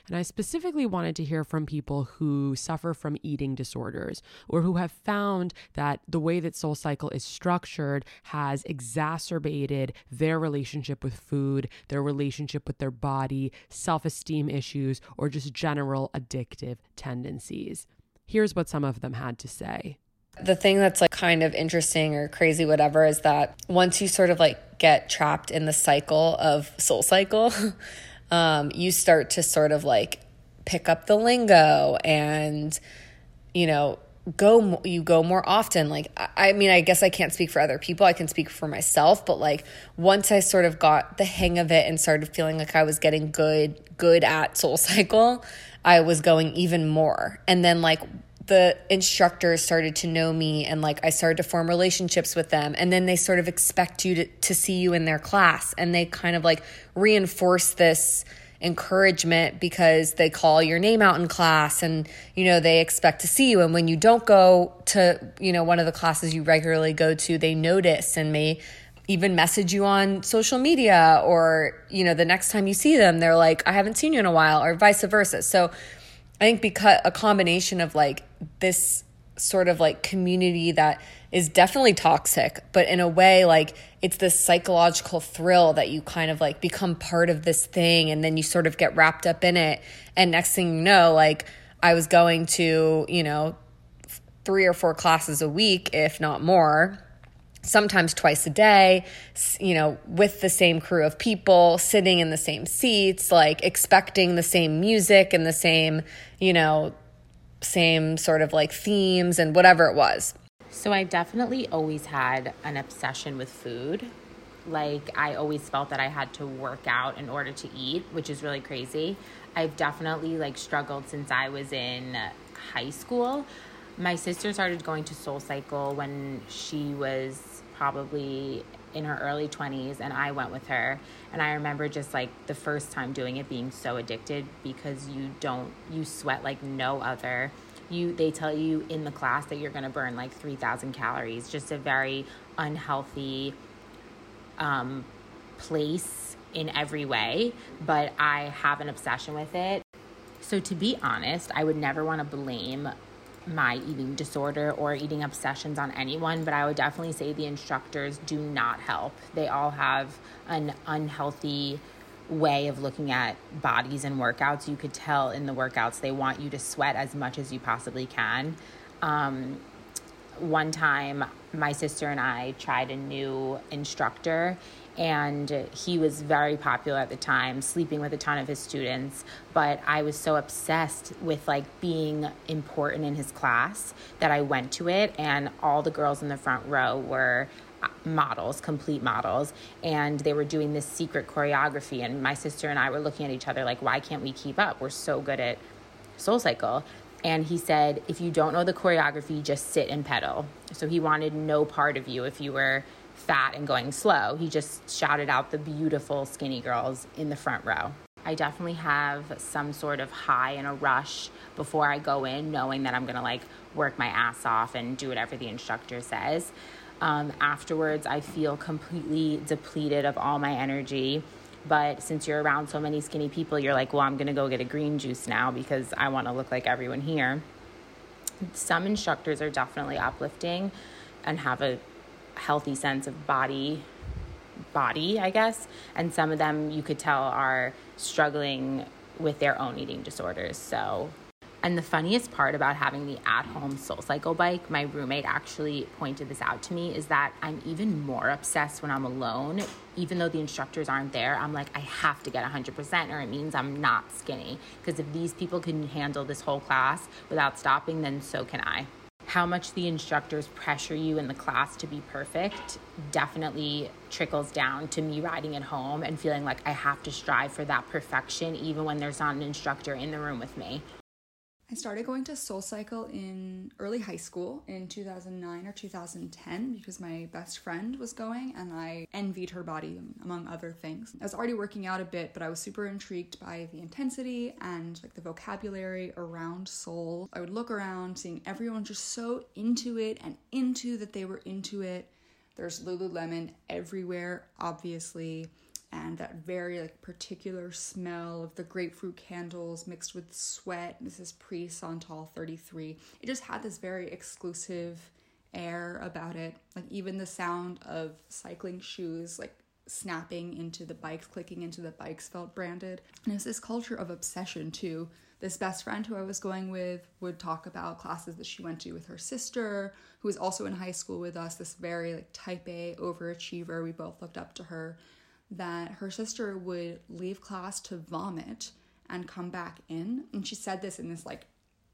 And I specifically wanted to hear from people who suffer from eating disorders or who have found that the way that Soul Cycle is structured has exacerbated their relationship with food, their relationship with their body, self esteem issues, or just general addictive tendencies. Here's what some of them had to say. The thing that's like kind of interesting or crazy, whatever, is that once you sort of like get trapped in the cycle of Soul Cycle, [laughs] um, you start to sort of like pick up the lingo and, you know, go you go more often. Like I mean I guess I can't speak for other people. I can speak for myself but like once I sort of got the hang of it and started feeling like I was getting good good at soul cycle I was going even more. And then like the instructors started to know me and like I started to form relationships with them. And then they sort of expect you to, to see you in their class. And they kind of like reinforce this encouragement because they call your name out in class and you know they expect to see you. And when you don't go to you know one of the classes you regularly go to they notice and may even message you on social media or you know the next time you see them they're like I haven't seen you in a while or vice versa. So I think because a combination of like this sort of like community that is definitely toxic, but in a way, like it's this psychological thrill that you kind of like become part of this thing and then you sort of get wrapped up in it. And next thing you know, like I was going to, you know, three or four classes a week, if not more sometimes twice a day, you know, with the same crew of people, sitting in the same seats, like expecting the same music and the same, you know, same sort of like themes and whatever it was. So I definitely always had an obsession with food. Like I always felt that I had to work out in order to eat, which is really crazy. I've definitely like struggled since I was in high school. My sister started going to Soul Cycle when she was probably in her early 20s and I went with her. And I remember just like the first time doing it being so addicted because you don't you sweat like no other. You they tell you in the class that you're going to burn like 3000 calories. Just a very unhealthy um, place in every way but I have an obsession with it. So to be honest I would never want to blame my eating disorder or eating obsessions on anyone, but I would definitely say the instructors do not help. They all have an unhealthy way of looking at bodies and workouts. You could tell in the workouts they want you to sweat as much as you possibly can. Um, one time, my sister and I tried a new instructor, and he was very popular at the time sleeping with a ton of his students but i was so obsessed with like being important in his class that i went to it and all the girls in the front row were uh, models complete models and they were doing this secret choreography and my sister and i were looking at each other like why can't we keep up? We're so good at soul cycle and he said if you don't know the choreography just sit and pedal. So he wanted no part of you if you were fat and going slow. He just shouted out the beautiful skinny girls in the front row. I definitely have some sort of high and a rush before I go in, knowing that I'm gonna like work my ass off and do whatever the instructor says. Um, afterwards, I feel completely depleted of all my energy. But since you're around so many skinny people, you're like, well, I'm gonna go get a green juice now because I wanna look like everyone here. Some instructors are definitely uplifting and have a healthy sense of body body, I guess. And some of them you could tell are struggling with their own eating disorders. So and the funniest part about having the at home soul cycle bike, my roommate actually pointed this out to me, is that I'm even more obsessed when I'm alone. Even though the instructors aren't there, I'm like, I have to get 100% or it means I'm not skinny. Because if these people can handle this whole class without stopping, then so can I how much the instructors pressure you in the class to be perfect definitely trickles down to me riding at home and feeling like I have to strive for that perfection even when there's not an instructor in the room with me. I started going to Soul Cycle in early high school in 2009 or 2010 because my best friend was going and I envied her body, among other things. I was already working out a bit, but I was super intrigued by the intensity and like the vocabulary around soul. I would look around, seeing everyone just so into it and into that they were into it. There's Lululemon everywhere, obviously and that very like particular smell of the grapefruit candles mixed with sweat. This is pre Santal 33. It just had this very exclusive air about it. Like even the sound of cycling shoes like snapping into the bikes, clicking into the bikes felt branded. And it was this culture of obsession too. This best friend who I was going with would talk about classes that she went to with her sister, who was also in high school with us, this very like type A overachiever. We both looked up to her that her sister would leave class to vomit and come back in. And she said this in this like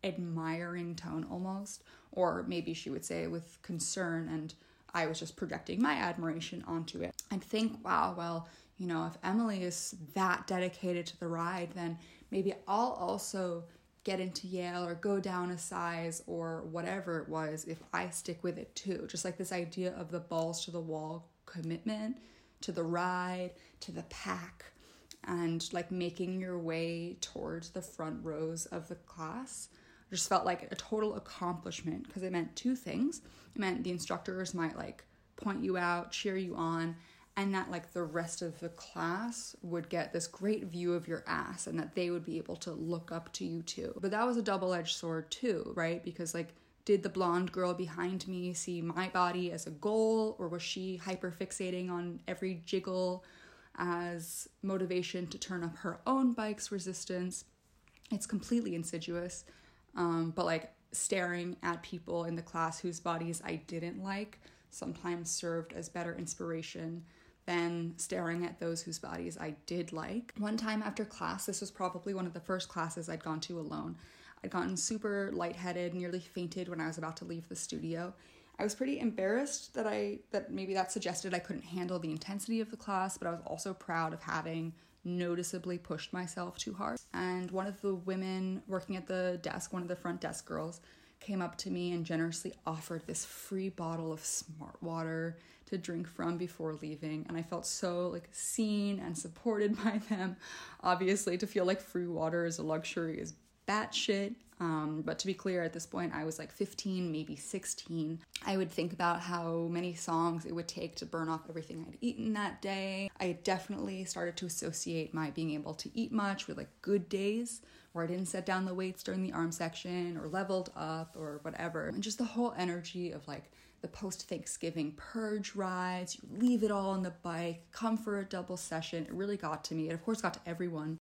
admiring tone almost, or maybe she would say it with concern. And I was just projecting my admiration onto it. I'd think, wow, well, you know, if Emily is that dedicated to the ride, then maybe I'll also get into Yale or go down a size or whatever it was if I stick with it too. Just like this idea of the balls to the wall commitment to the ride, to the pack, and like making your way towards the front rows of the class just felt like a total accomplishment because it meant two things. It meant the instructors might like point you out, cheer you on, and that like the rest of the class would get this great view of your ass and that they would be able to look up to you too. But that was a double edged sword too, right? Because like did the blonde girl behind me see my body as a goal, or was she hyper fixating on every jiggle as motivation to turn up her own bike's resistance? It's completely insidious. Um, but like staring at people in the class whose bodies I didn't like sometimes served as better inspiration than staring at those whose bodies I did like. One time after class, this was probably one of the first classes I'd gone to alone. I'd gotten super lightheaded, nearly fainted when I was about to leave the studio. I was pretty embarrassed that I that maybe that suggested I couldn't handle the intensity of the class, but I was also proud of having noticeably pushed myself too hard. And one of the women working at the desk, one of the front desk girls, came up to me and generously offered this free bottle of smart water to drink from before leaving and i felt so like seen and supported [laughs] by them obviously to feel like free water is a luxury is batshit. Um, but to be clear, at this point, I was like 15, maybe 16. I would think about how many songs it would take to burn off everything I'd eaten that day. I definitely started to associate my being able to eat much with like good days where I didn't set down the weights during the arm section or leveled up or whatever. And just the whole energy of like the post Thanksgiving purge rides, you leave it all on the bike, come for a double session. It really got to me. It, of course, got to everyone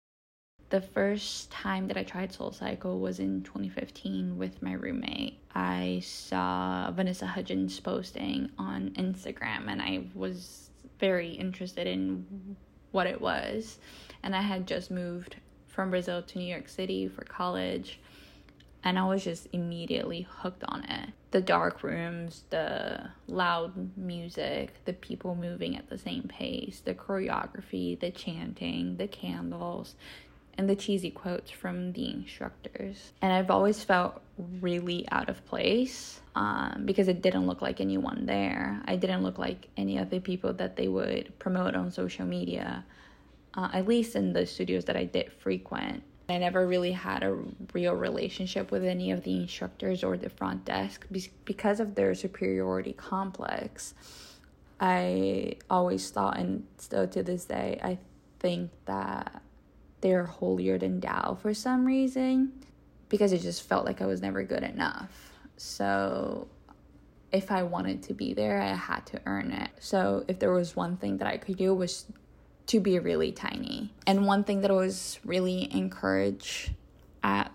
the first time that I tried Soul Cycle was in 2015 with my roommate. I saw Vanessa Hudgens posting on Instagram and I was very interested in what it was. And I had just moved from Brazil to New York City for college and I was just immediately hooked on it. The dark rooms, the loud music, the people moving at the same pace, the choreography, the chanting, the candles, and the cheesy quotes from the instructors. And I've always felt really out of place um, because it didn't look like anyone there. I didn't look like any of the people that they would promote on social media, uh, at least in the studios that I did frequent. I never really had a real relationship with any of the instructors or the front desk because of their superiority complex. I always thought, and still to this day, I think that they're holier than thou for some reason because it just felt like I was never good enough. So if I wanted to be there, I had to earn it. So if there was one thing that I could do was to be really tiny. And one thing that I was really encouraged at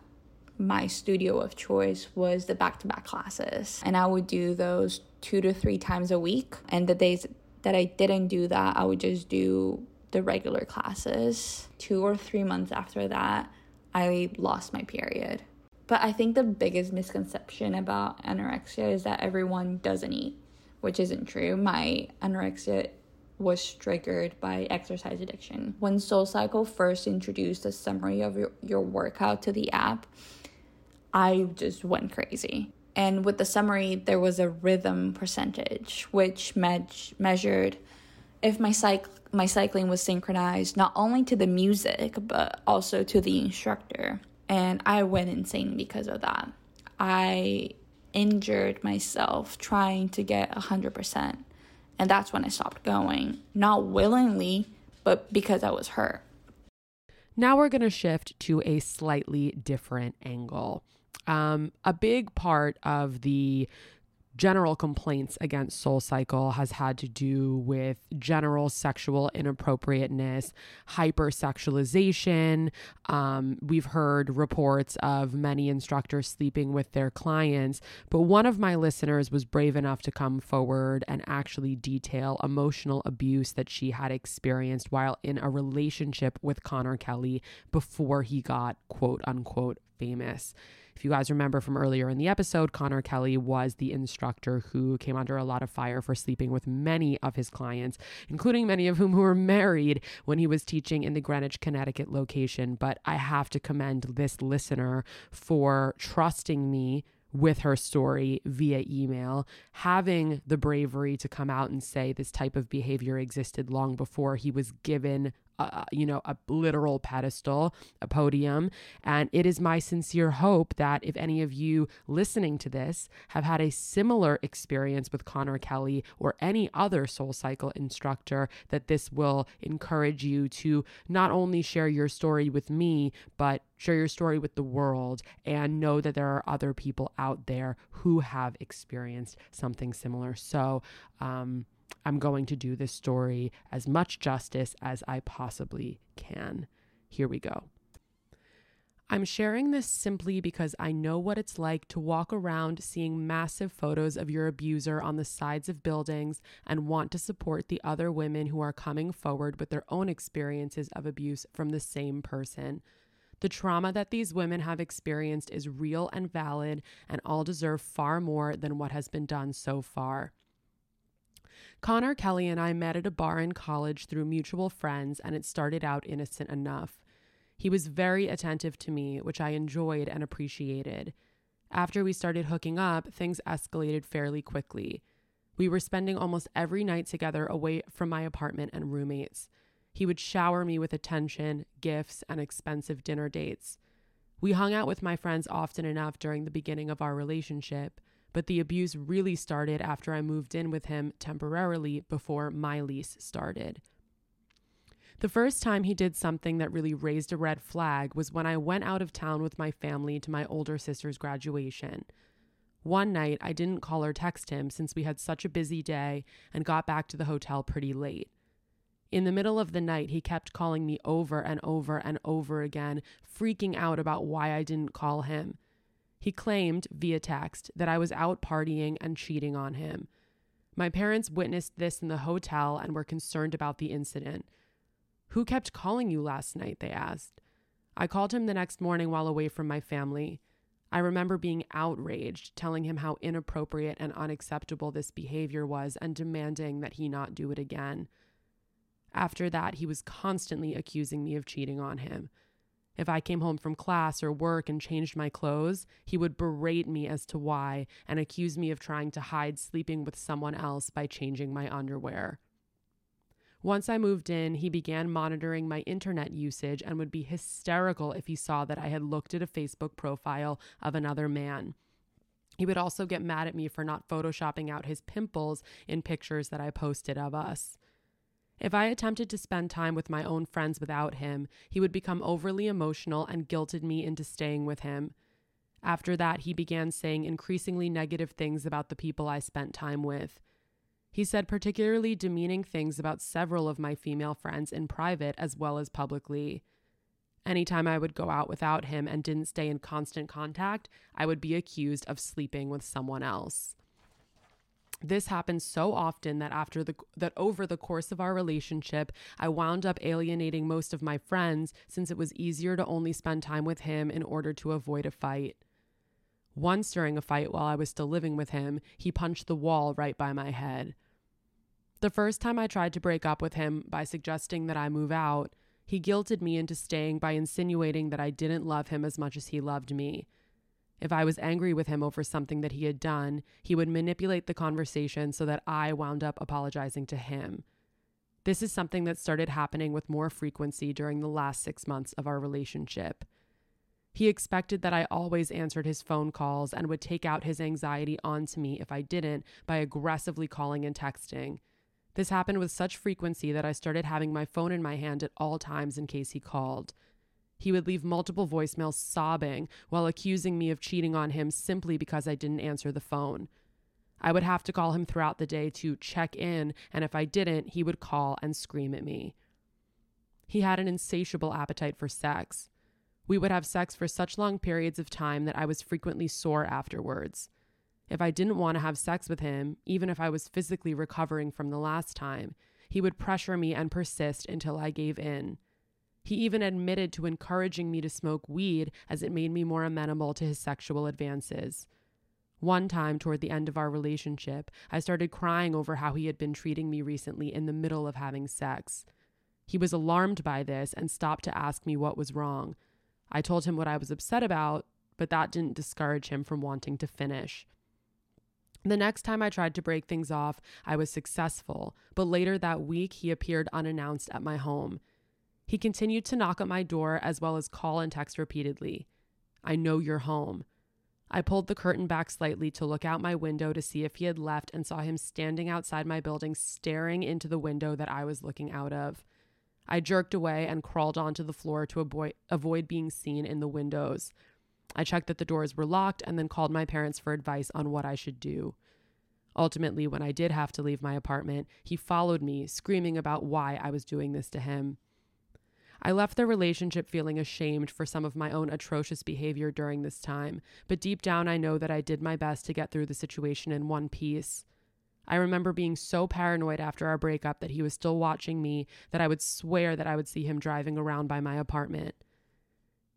my studio of choice was the back to back classes. And I would do those two to three times a week. And the days that I didn't do that, I would just do the regular classes. Two or three months after that, I lost my period. But I think the biggest misconception about anorexia is that everyone doesn't eat, which isn't true. My anorexia was triggered by exercise addiction. When SoulCycle first introduced a summary of your, your workout to the app, I just went crazy. And with the summary, there was a rhythm percentage, which me- measured if my cyc- my cycling was synchronized not only to the music but also to the instructor and I went insane because of that. I injured myself trying to get 100%. And that's when I stopped going, not willingly, but because I was hurt. Now we're going to shift to a slightly different angle. Um, a big part of the general complaints against Soul Cycle has had to do with general sexual inappropriateness, hypersexualization. Um, we've heard reports of many instructors sleeping with their clients, but one of my listeners was brave enough to come forward and actually detail emotional abuse that she had experienced while in a relationship with Connor Kelly before he got quote unquote famous. If you guys remember from earlier in the episode, Connor Kelly was the instructor who came under a lot of fire for sleeping with many of his clients, including many of whom who were married when he was teaching in the Greenwich, Connecticut location. But I have to commend this listener for trusting me with her story via email, having the bravery to come out and say this type of behavior existed long before he was given you know, a literal pedestal, a podium. And it is my sincere hope that if any of you listening to this have had a similar experience with Connor Kelly or any other Soul Cycle instructor, that this will encourage you to not only share your story with me, but share your story with the world and know that there are other people out there who have experienced something similar. So, um, I'm going to do this story as much justice as I possibly can. Here we go. I'm sharing this simply because I know what it's like to walk around seeing massive photos of your abuser on the sides of buildings and want to support the other women who are coming forward with their own experiences of abuse from the same person. The trauma that these women have experienced is real and valid, and all deserve far more than what has been done so far. Connor Kelly and I met at a bar in college through mutual friends, and it started out innocent enough. He was very attentive to me, which I enjoyed and appreciated. After we started hooking up, things escalated fairly quickly. We were spending almost every night together away from my apartment and roommates. He would shower me with attention, gifts, and expensive dinner dates. We hung out with my friends often enough during the beginning of our relationship, but the abuse really started after I moved in with him temporarily before my lease started. The first time he did something that really raised a red flag was when I went out of town with my family to my older sister's graduation. One night, I didn't call or text him since we had such a busy day and got back to the hotel pretty late. In the middle of the night, he kept calling me over and over and over again, freaking out about why I didn't call him. He claimed via text that I was out partying and cheating on him. My parents witnessed this in the hotel and were concerned about the incident. Who kept calling you last night? They asked. I called him the next morning while away from my family. I remember being outraged, telling him how inappropriate and unacceptable this behavior was and demanding that he not do it again. After that, he was constantly accusing me of cheating on him. If I came home from class or work and changed my clothes, he would berate me as to why and accuse me of trying to hide sleeping with someone else by changing my underwear. Once I moved in, he began monitoring my internet usage and would be hysterical if he saw that I had looked at a Facebook profile of another man. He would also get mad at me for not photoshopping out his pimples in pictures that I posted of us. If I attempted to spend time with my own friends without him, he would become overly emotional and guilted me into staying with him. After that, he began saying increasingly negative things about the people I spent time with. He said particularly demeaning things about several of my female friends in private as well as publicly. Anytime I would go out without him and didn't stay in constant contact, I would be accused of sleeping with someone else. This happened so often that after the that over the course of our relationship, I wound up alienating most of my friends since it was easier to only spend time with him in order to avoid a fight. Once during a fight while I was still living with him, he punched the wall right by my head. The first time I tried to break up with him by suggesting that I move out, he guilted me into staying by insinuating that I didn't love him as much as he loved me. If I was angry with him over something that he had done, he would manipulate the conversation so that I wound up apologizing to him. This is something that started happening with more frequency during the last six months of our relationship. He expected that I always answered his phone calls and would take out his anxiety onto me if I didn't by aggressively calling and texting. This happened with such frequency that I started having my phone in my hand at all times in case he called. He would leave multiple voicemails sobbing while accusing me of cheating on him simply because I didn't answer the phone. I would have to call him throughout the day to check in, and if I didn't, he would call and scream at me. He had an insatiable appetite for sex. We would have sex for such long periods of time that I was frequently sore afterwards. If I didn't want to have sex with him, even if I was physically recovering from the last time, he would pressure me and persist until I gave in. He even admitted to encouraging me to smoke weed as it made me more amenable to his sexual advances. One time, toward the end of our relationship, I started crying over how he had been treating me recently in the middle of having sex. He was alarmed by this and stopped to ask me what was wrong, I told him what I was upset about, but that didn't discourage him from wanting to finish. The next time I tried to break things off, I was successful, but later that week he appeared unannounced at my home. He continued to knock at my door as well as call and text repeatedly. I know you're home. I pulled the curtain back slightly to look out my window to see if he had left and saw him standing outside my building staring into the window that I was looking out of. I jerked away and crawled onto the floor to avoid, avoid being seen in the windows. I checked that the doors were locked and then called my parents for advice on what I should do. Ultimately, when I did have to leave my apartment, he followed me, screaming about why I was doing this to him. I left the relationship feeling ashamed for some of my own atrocious behavior during this time, but deep down I know that I did my best to get through the situation in one piece. I remember being so paranoid after our breakup that he was still watching me that I would swear that I would see him driving around by my apartment.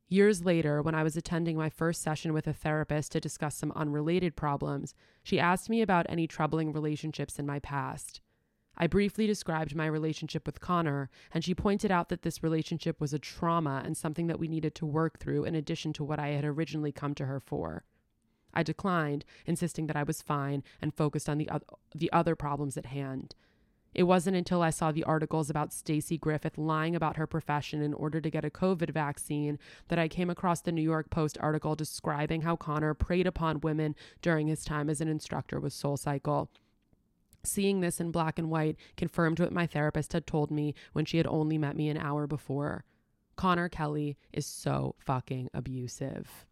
Years later, when I was attending my first session with a therapist to discuss some unrelated problems, she asked me about any troubling relationships in my past. I briefly described my relationship with Connor, and she pointed out that this relationship was a trauma and something that we needed to work through in addition to what I had originally come to her for. I declined, insisting that I was fine and focused on the, o- the other problems at hand. It wasn't until I saw the articles about Stacey Griffith lying about her profession in order to get a COVID vaccine that I came across the New York Post article describing how Connor preyed upon women during his time as an instructor with SoulCycle. Seeing this in black and white confirmed what my therapist had told me when she had only met me an hour before. Connor Kelly is so fucking abusive.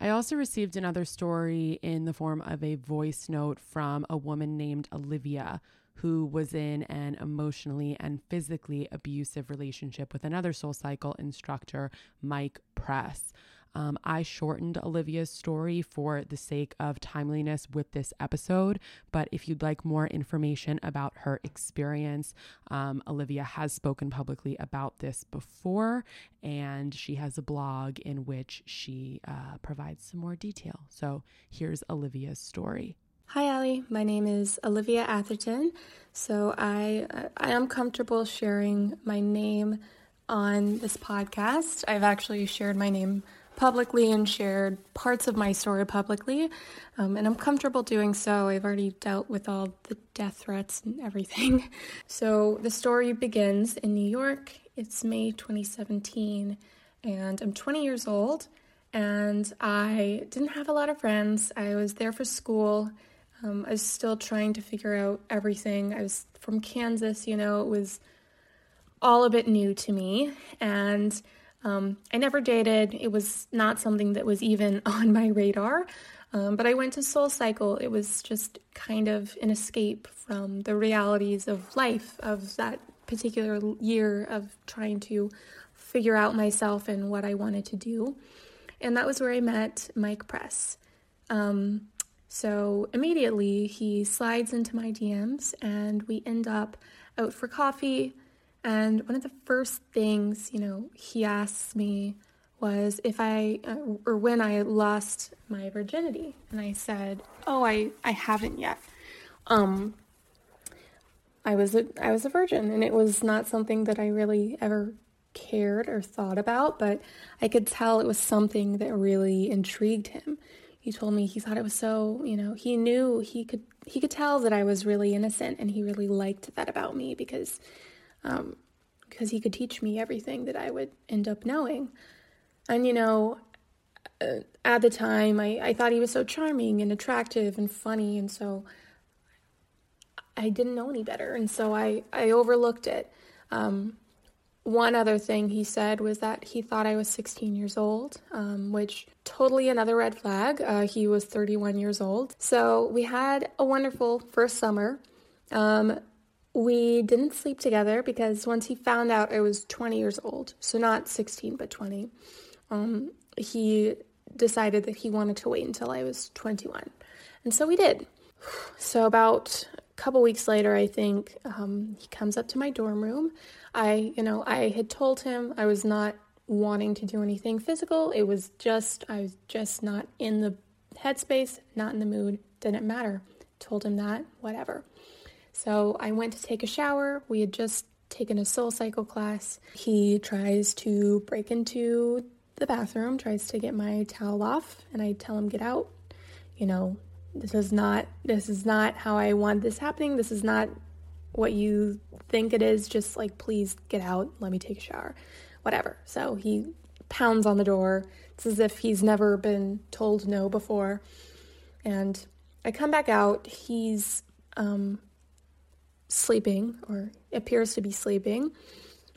I also received another story in the form of a voice note from a woman named Olivia who was in an emotionally and physically abusive relationship with another SoulCycle instructor, Mike Press. Um, I shortened Olivia's story for the sake of timeliness with this episode, but if you'd like more information about her experience, um, Olivia has spoken publicly about this before, and she has a blog in which she uh, provides some more detail. So here's Olivia's story. Hi, Ali. My name is Olivia Atherton. So I I am comfortable sharing my name on this podcast. I've actually shared my name publicly and shared parts of my story publicly, um, and I'm comfortable doing so. I've already dealt with all the death threats and everything. [laughs] So the story begins in New York. It's May 2017, and I'm 20 years old, and I didn't have a lot of friends. I was there for school. Um, I was still trying to figure out everything. I was from Kansas, you know, it was all a bit new to me. And um, I never dated. It was not something that was even [laughs] on my radar. Um, but I went to SoulCycle. It was just kind of an escape from the realities of life, of that particular year of trying to figure out myself and what I wanted to do. And that was where I met Mike Press. Um, so immediately he slides into my DMs and we end up out for coffee. And one of the first things, you know, he asks me was if I uh, or when I lost my virginity, and I said, "Oh, I I haven't yet." Um, I was a I was a virgin, and it was not something that I really ever cared or thought about, but I could tell it was something that really intrigued him. He told me he thought it was so, you know, he knew he could he could tell that I was really innocent, and he really liked that about me because, um, because he could teach me everything that I would end up knowing. And, you know, uh, at the time, I, I thought he was so charming and attractive and funny. And so I didn't know any better. And so I, I overlooked it. Um, one other thing he said was that he thought I was 16 years old, um, which totally another red flag. Uh, he was 31 years old. So we had a wonderful first summer. Um, we didn't sleep together because once he found out I was 20 years old, so not 16 but 20, um, he decided that he wanted to wait until I was 21. And so we did. So about a couple weeks later, I think, um, he comes up to my dorm room. I, you know, I had told him I was not wanting to do anything physical. It was just, I was just not in the headspace, not in the mood, didn't matter. Told him that, whatever. So I went to take a shower. We had just taken a soul cycle class. He tries to break into the bathroom, tries to get my towel off, and I tell him, get out. You know, this is not this is not how I want this happening. This is not what you think it is. Just like please get out, let me take a shower. Whatever. So he pounds on the door. It's as if he's never been told no before. And I come back out. He's um, sleeping or appears to be sleeping.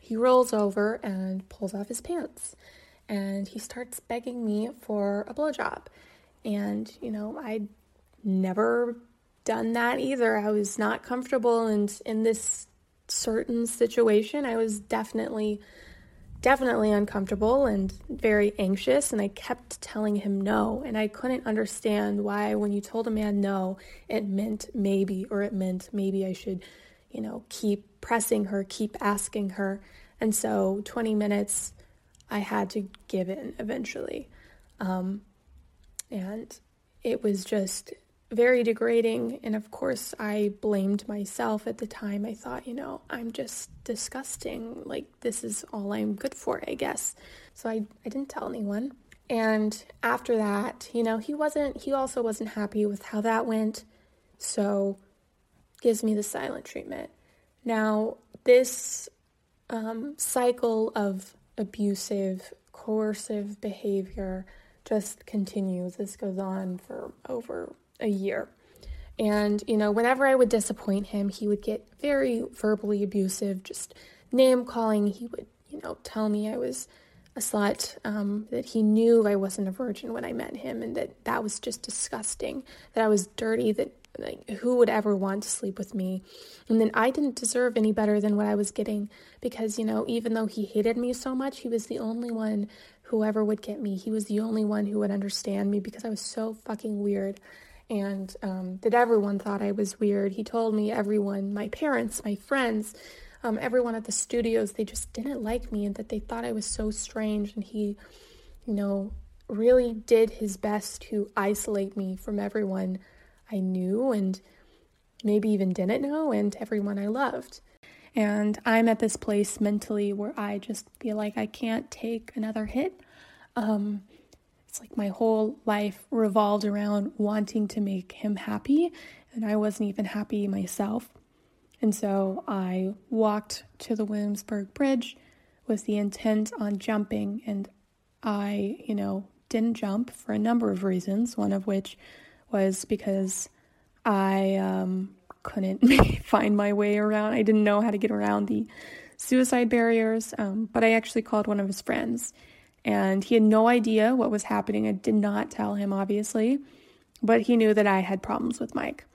He rolls over and pulls off his pants and he starts begging me for a blowjob. And, you know, I'd never done that either. I was not comfortable and in this certain situation, I was definitely definitely uncomfortable and very anxious and I kept telling him no and I couldn't understand why when you told a man no it meant maybe or it meant maybe I should you know, keep pressing her, keep asking her. And so 20 minutes, I had to give in eventually. Um, and it was just very degrading. And of course, I blamed myself at the time. I thought, you know, I'm just disgusting. Like, this is all I'm good for, I guess. So I, I didn't tell anyone. And after that, you know, he wasn't, he also wasn't happy with how that went. So gives me the silent treatment. Now, this um, cycle of abusive, coercive behavior just continues. This goes on for over a year. And, you know, whenever I would disappoint him, he would get very verbally abusive, just name calling. He would, you know, tell me I was a slut, um, that he knew I wasn't a virgin when I met him, and that that was just disgusting, that I was dirty, that like, who would ever want to sleep with me? And then I didn't deserve any better than what I was getting because, you know, even though he hated me so much, he was the only one who ever would get me. He was the only one who would understand me because I was so fucking weird. And um, that everyone thought I was weird. He told me everyone, my parents, my friends, um, everyone at the studios, they just didn't like me and that they thought I was so strange. And he, you know, really did his best to isolate me from everyone I knew and maybe even didn't know, and everyone I loved. And I'm at this place mentally where I just feel like I can't take another hit. Um, it's like my whole life revolved around wanting to make him happy, and I wasn't even happy myself. And so I walked to the Williamsburg Bridge with the intent on jumping, and I, you know, didn't jump for a number of reasons, one of which was because I um, couldn't [laughs] find my way around. I didn't know how to get around the suicide barriers, um, but I actually called one of his friends, and he had no idea what was happening. I did not tell him, obviously, but he knew that I had problems with Mike.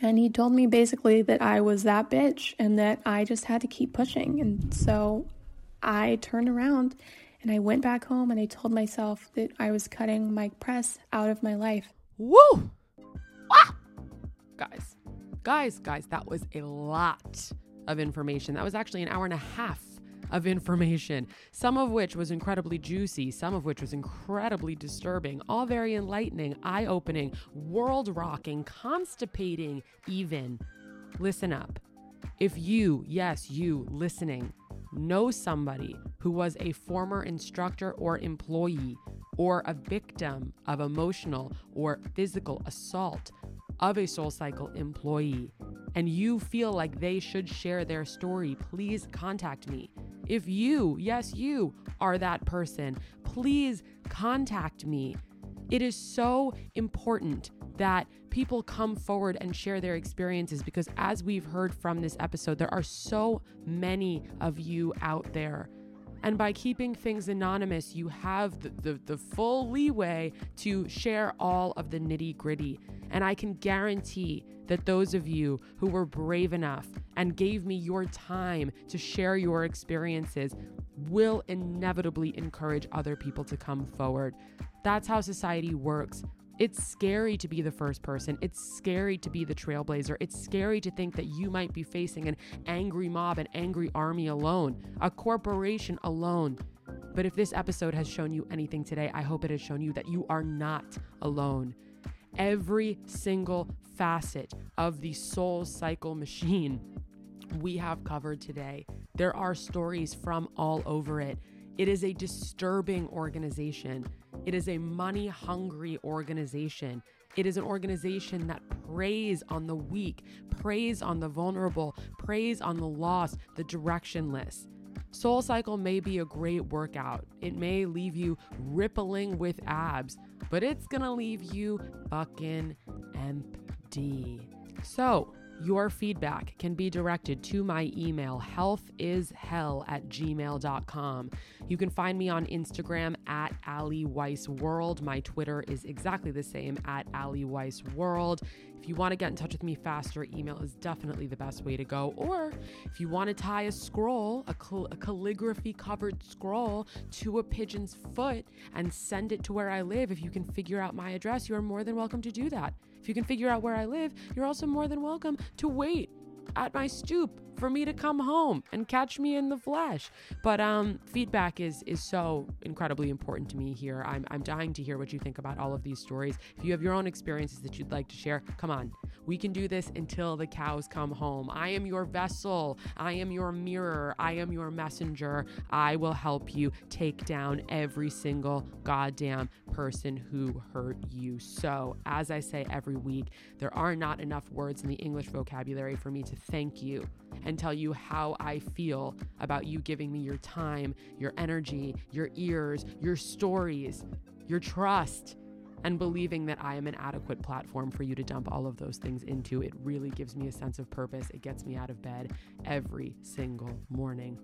And he told me basically that I was that bitch and that I just had to keep pushing. And so I turned around and I went back home and I told myself that I was cutting Mike Press out of my life. Woo! Ah! Guys, guys, guys, that was a lot of information. That was actually an hour and a half of information, some of which was incredibly juicy, some of which was incredibly disturbing, all very enlightening, eye opening, world rocking, constipating, even. Listen up. If you, yes, you listening, know somebody who was a former instructor or employee or a victim of emotional or physical assault of a Soul Cycle employee, and you feel like they should share their story, please contact me. If you, yes, you are that person, please contact me. It is so important that people come forward and share their experiences because, as we've heard from this episode, there are so many of you out there. And by keeping things anonymous, you have the, the, the, full leeway to share all of the nitty gritty. And I can guarantee that those of you who were brave enough and gave me your time to share your experiences will inevitably encourage other people to come forward. That's how society works. It's scary to be the first person. It's scary to be the trailblazer. It's scary to think that you might be facing an angry mob, an angry army alone, a corporation alone. But if this episode has shown you anything today, I hope it has shown you that you are not alone. Every single facet of the SoulCycle machine we have covered today. There are stories from all over it. It is a disturbing organization. It is a money hungry organization. It is an organization that preys on the weak, preys on the vulnerable, preys on the lost, the directionless. SoulCycle may be a great workout. It may leave you rippling with abs, but it's gonna leave you fucking empty. So, your feedback can be directed to my email, healthishell at gmail.com. You can find me on Instagram at Ali Weiss World. My Twitter is exactly the same at Ali Weiss World. If you want to get in touch with me faster, email is definitely the best way to go. Or if you want to tie a scroll, a, cal- a calligraphy covered scroll, to a pigeon's foot and send it to where I live, if you can figure out my address, you are more than welcome to do that. If you can figure out where I live, you're also more than welcome to wait at my stoop for me to come home and catch me in the flesh. But um, feedback is is so incredibly important to me here. I'm I'm dying to hear what you think about all of these stories. If you have your own experiences that you'd like to share, come on. We can do this until the cows come home. I am your vessel. I am your mirror. I am your messenger. I will help you take down every single goddamn person who hurt you. So, as I say every week, there are not enough words in the English vocabulary for me to thank you and tell you how I feel about you giving me your time, your energy, your ears, your stories, your trust and believing that I am an adequate platform for you to dump all of those things into. It really gives me a sense of purpose. It gets me out of bed every single morning.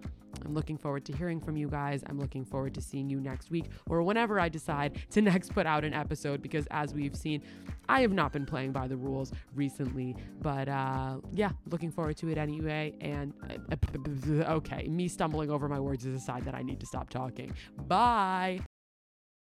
I'm looking forward to hearing from you guys. I'm looking forward to seeing you next week or whenever I decide to next put out an episode because as we've seen, I have not been playing by the rules recently. But uh, yeah, looking forward to it anyway. And uh, okay, me stumbling over my words is a sign that I need to stop talking. Bye.